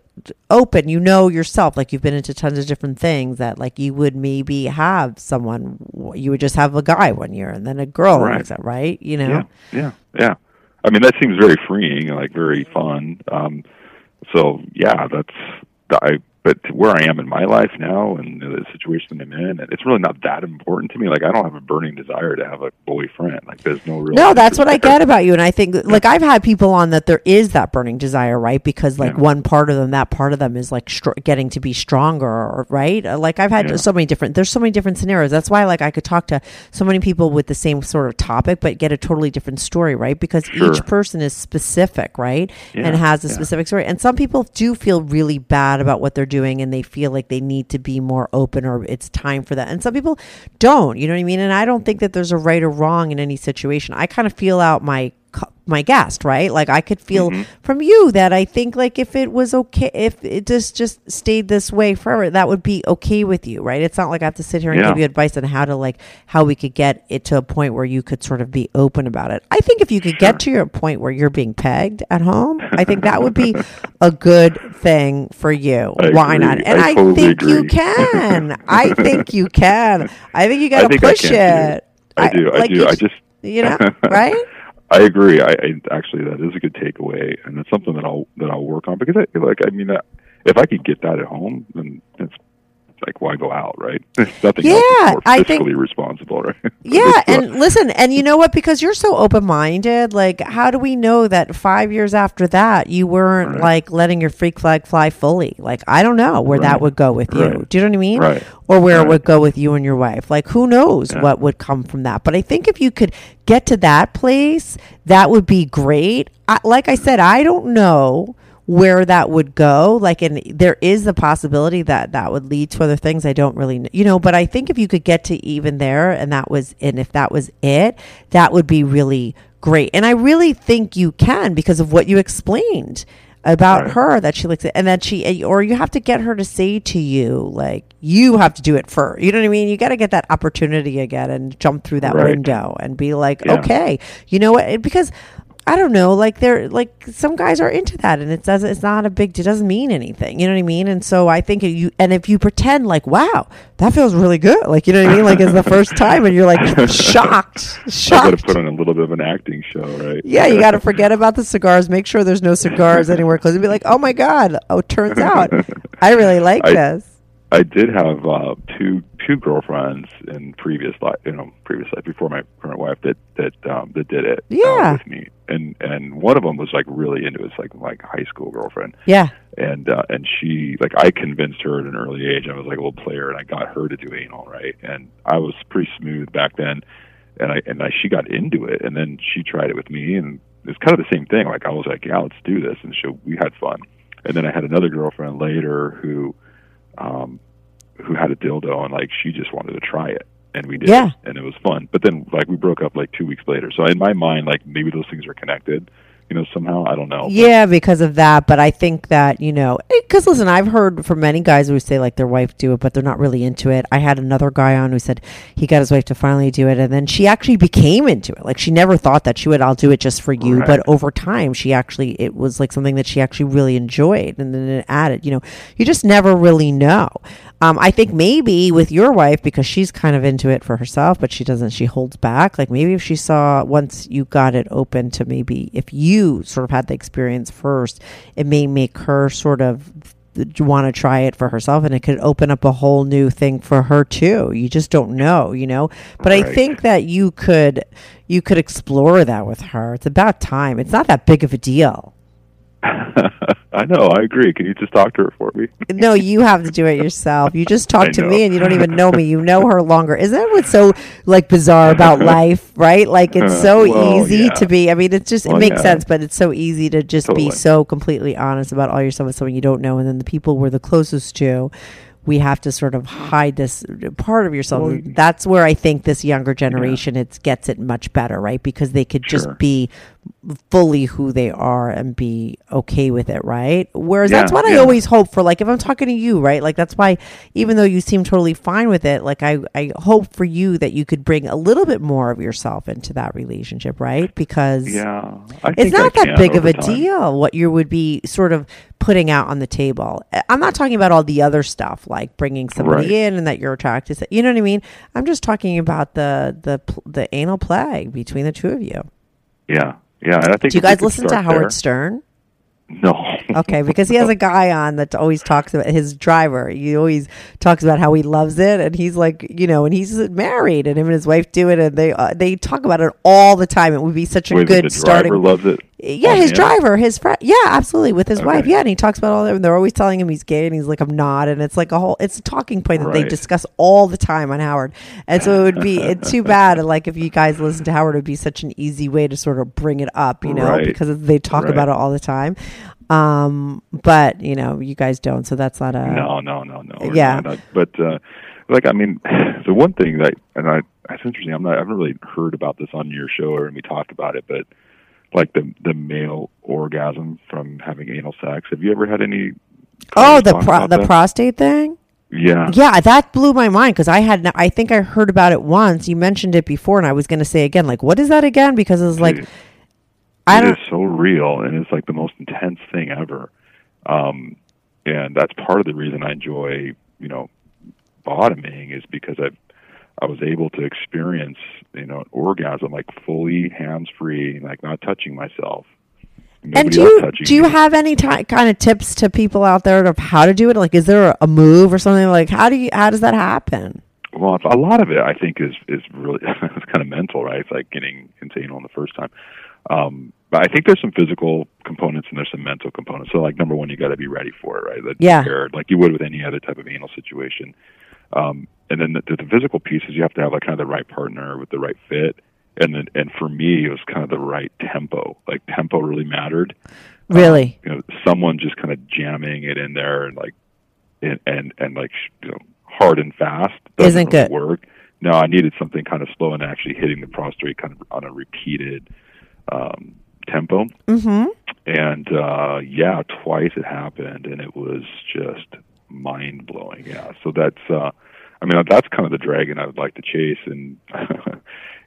open, you know yourself, like you've been into tons of different things that like you would maybe have someone, you would just have a guy one year and then a girl, Right. is that right? You know? Yeah, yeah, yeah. I mean, that seems very freeing and like very fun. Um, so yeah, that's I. But where I am in my life now and the situation I'm in, it's really not that important to me. Like I don't have a burning desire to have a boyfriend. Like there's no real. No, that's what I get about you. And I think, like, I've had people on that there is that burning desire, right? Because, like, Yeah. one part of them, that part of them is like str- getting to be stronger, right? Like, I've had Yeah. so many different, there's so many different scenarios. That's why, like, I could talk to so many people with the same sort of topic, but get a totally different story, right? Because Sure. each person is specific, right? and has a yeah. specific story. And some people do feel really bad about what they're doing and they feel like they need to be more open or it's time for that. And some people don't, you know what I mean? And I don't think that there's a right or wrong in any situation. I kind of feel out my my guest, right? Like I could feel Mm-hmm. from you that I think like if it was okay, if it just just stayed this way forever, that would be okay with you, right? It's not like I have to sit here and Yeah. give you advice on how to like how we could get it to a point where you could sort of be open about it. I think if you could get to your point where you're being pegged at home, I think that would be a good thing for you. I Why agree. not? And I I, totally think you can. I think you can. I think you got to push it. I do. I like do. I just you know, right? I agree. I, I actually that is a good takeaway, and it's something that I'll that I'll work on because I like. I mean, uh, if I could get that at home, then it's like why go out, right? Nothing else Yeah, more I think- responsible, right? Yeah, and listen, and you know what? Because you're so open minded, like, how do we know that five years after that you weren't Right. like letting your freak flag fly fully? Like, I don't know where that would go with you. Right. Do you know what I mean? Right. Or where it would go with you and your wife. Like, who knows Yeah. what would come from that? But I think if you could get to that place, that would be great. I, like I said, I don't know where that would go like and there is the possibility that that would lead to other things i don't really kn- you know but i think if you could get to even there and that was and if that was it that would be really great and i really think you can because of what you explained about Right. her that she likes it and that she eh, or you have to get her to say to you like you have to do it first you know what i mean you got to get that opportunity again and jump through that Right. window and be like Yeah. okay you know what because I don't know, like they're like some guys are into that, and it doesn't. It's not a big. It doesn't mean anything. You know what I mean? And so I think you. And if you pretend like, wow, that feels really good, like you know what I mean, like it's the first time, and you're like shocked, I got to put on a little bit of an acting show, right? Yeah, you got to forget about the cigars. Make sure there's no cigars anywhere close. And be like, oh my god, oh, turns out I really like I- this. I did have uh, two two girlfriends in previous life, you know, previous life before my current wife that that um, that did it uh, Yeah. with me, and and one of them was like really into it, it's like like high school girlfriend, Yeah, and uh, and she like I convinced her at an early age. I was like a little player, and I got her to do anal, right? And I was pretty smooth back then, and I and I she got into it, and then she tried it with me, and it's kind of the same thing. Like I was like, yeah, let's do this, and so we had fun. And then I had another girlfriend later who, um, who had a dildo, and like she just wanted to try it, and we did, Yeah. and it was fun. But then like we broke up like two weeks later. So in my mind, like maybe those things are connected, you know, somehow. I don't know. Yeah, because of that. But I think that, you know, eh, because listen, I've heard from many guys who say like their wife do it, but they're not really into it. I had another guy on who said he got his wife to finally do it. And then she actually became into it. Like she never thought that she would, I'll do it just for you. Right. But over time, she actually, it was like something that she actually really enjoyed. And then it added, you know, you just never really know. Um, I think maybe with your wife, because she's kind of into it for herself, but she doesn't, she holds back. Like maybe if she saw once you got it open to maybe if you sort of had the experience first, it may make her sort of want to try it for herself and it could open up a whole new thing for her too. You just don't know, you know? But I think that you could you could explore that with her. It's about time. It's not that big of a deal. I know. I agree. Can you just talk to her for me? No, you have to do it yourself. You just talk I to know. me and you don't even know me. You know her longer. Isn't that what's so like bizarre about life, right? Like it's uh, so Well, easy yeah. to be I mean it's just it Well, makes yeah. sense, but it's so easy to just be so completely honest about all your stuff with someone you don't know and then the people we're the closest to we have to sort of hide this part of yourself. Well, That's where I think this younger generation it gets it much better, right? Because they could Sure. just be fully who they are and be okay with it, right? Whereas Yeah, that's what I always hope for. Like if I'm talking to you, right? Like that's why even though you seem totally fine with it, like I I hope for you that you could bring a little bit more of yourself into that relationship, right? Because Yeah. It's think I not that big of a time. deal what you would be sort of putting out on the table. I'm not talking about all the other stuff like bringing somebody Right. in and that you're attracted to. You know what I mean? I'm just talking about the the the anal plague between the two of you. Yeah, yeah. And I think Do you guys listen to Howard there- Stern? No. Okay, because he has a guy on that always talks about his driver. He always talks about how he loves it, and he's like, you know, and he's married, and him and his wife do it, and they uh, they talk about it all the time. It would be such a Wait, good starting. driver loves it. Yeah, Oh, his man. driver, his friend. Yeah, absolutely, with his wife. Yeah, and he talks about all that. And they're always telling him he's gay, and he's like, "I'm not." And it's like a whole. It's a talking point that they discuss all the time on Howard. And so it would be it's too bad. Like if you guys listen to Howard, it would be such an easy way to sort of bring it up, you know, Right. because they talk Right. about it all the time. Um, but you know, you guys don't, so that's not a. no, no, no, no. Yeah. not. But uh, like, I mean, the one thing that, and I, that's interesting. I'm not. I haven't really heard about this on your show or when we talked about it, but like the the male orgasm from having anal sex. Have you ever had any? Oh, the pro- the that? prostate thing. Yeah. Yeah, that blew my mind because I had, I think I heard about it once. You mentioned it before, and I was going to say again, like, what is that again? Because it was like, It- I don't. It is so real and it's like the most intense thing ever um and that's part of the reason i enjoy you know bottoming is because i i was able to experience you know an orgasm like fully hands free like not touching myself And do you do you me. have any ti kind of tips to people out there of how to do it? Like, is there a move or something? Like, how do you how does that happen? Well, a lot of it I think is is really it's kind of mental, right? It's like getting into anal the first time. Um, but I think there's some physical components and there's some mental components. So, like number one, you got to be ready for it, right? Like, Yeah. prepared, like you would with any other type of anal situation. Um, and then the, the physical pieces, you have to have like kind of the right partner with the right fit. And then, and for me, it was kind of the right tempo. Like tempo really mattered. Really? You know, someone just kind of jamming it in there and like, and and, and like you know, hard and fast doesn't Isn't really good. work. No, I needed something kind of slow and actually hitting the prostate kind of on a repeated um, tempo. Mm-hmm. And uh, yeah, twice it happened, and it was just mind blowing. Yeah, so that's. Uh, I mean, that's kind of the dragon I would like to chase, and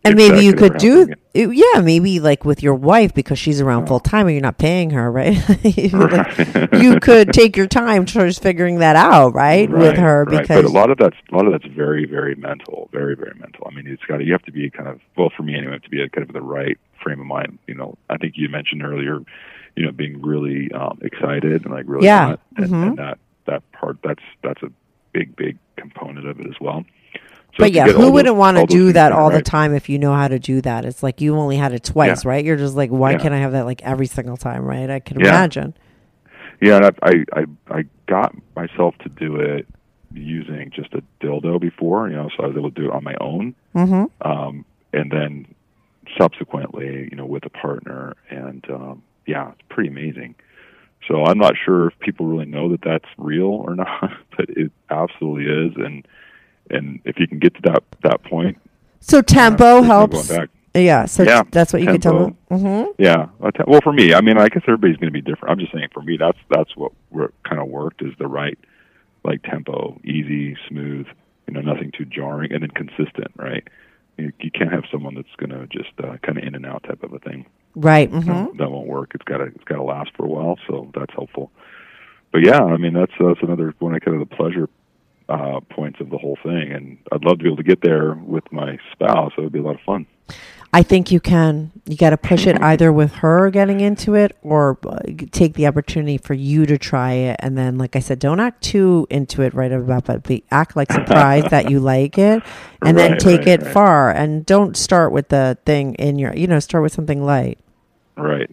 And maybe you could do, it- yeah, maybe like with your wife because she's around full time and you're not paying her, right? Like, you could take your time towards figuring that out, right, again. with her right. because but a lot of that's a lot of that's very very mental, very very mental. I mean, it's got to you have to be kind of well for me anyway, you have to be kind of the right frame of mind. You know, I think you mentioned earlier, you know, being really um, excited and like really Yeah. hot, and, Mhm. and that that part that's that's a big big component of it as well. So But yeah, who those- wouldn't want to do that all the time if you know how to do that? It's like you only had it twice, Yeah. right? You're just like, why Yeah. can't I have that like every single time, right? I can Yeah. imagine. Yeah, and I, I I I got myself to do it using just a dildo before, you know, so I was able to do it on my own, Mm-hmm. um, and then subsequently, you know, with a partner, and um, yeah, it's pretty amazing. So I'm not sure if people really know that that's real or not, but it absolutely is, and and if you can get to that that point, So tempo no helps. Yeah, so Yeah, that's what you can tell them. Mm-hmm. Yeah. Well, for me, I mean, I guess everybody's going to be different. I'm just saying, for me, that's that's what what kind of worked is the right like tempo, easy, smooth, you know, nothing too jarring, and then consistent, right? You, you can't have someone that's going to just uh, kind of in and out type of a thing. Right. Mm-hmm. that won't work. It's got to it's got to last for a while, so that's helpful. But yeah, I mean, that's that's another one of kind of the pleasure uh, points of the whole thing, and I'd love to be able to get there with my spouse. It would be a lot of fun. I think you can. You got to push it either with her getting into it or uh, take the opportunity for you to try it. And then, like I said, don't act too into it right about, but be, act like surprised that you like it and then take right, it right. far. And don't start with the thing in your, you know, start with something light. Right,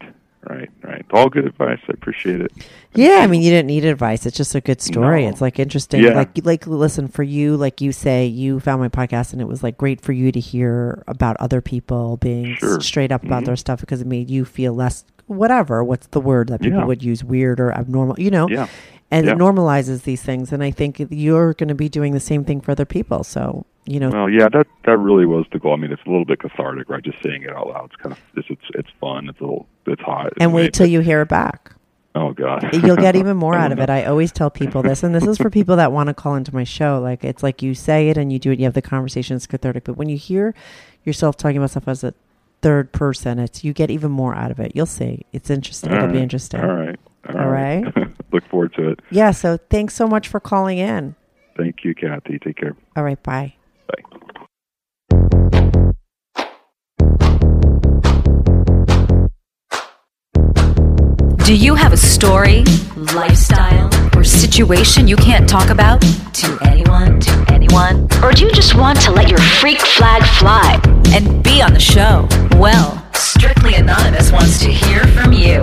right, right. All good advice. I appreciate it. Yeah, I mean, you didn't need advice. It's just a good story. No. It's like interesting. Yeah. Like, like, listen for you. Like you say, you found my podcast, and it was like great for you to hear about other people being Sure. straight up about Mhm. their stuff because it made you feel less whatever. What's the word that people Yeah. would use? Weird or abnormal? You know. Yeah. And Yeah. it normalizes these things, and I think you're going to be doing the same thing for other people. So you know, Well, yeah, that that really was the goal. I mean, it's a little bit cathartic, right? Just saying it out loud. It's kind of it's it's, it's fun. It's a little it's hot. and wait till you hear it back. Oh God. You'll get even more out of it. I always tell people this, and this is for people that want to call into my show. Like it's like you say it and you do it. You have the conversation. It's cathartic. But when you hear yourself talking about stuff as a third person, it's you get even more out of it. You'll see. It's interesting. All It'll be interesting. All right. All right. look forward to it. Yeah. So thanks so much for calling in. Thank you, Kathy. Take care. All right. Bye. Bye. Do you have a story, lifestyle, or situation you can't talk about to anyone, to anyone? Or do you just want to let your freak flag fly and be on the show? Well, Strictly Anonymous wants to hear from you.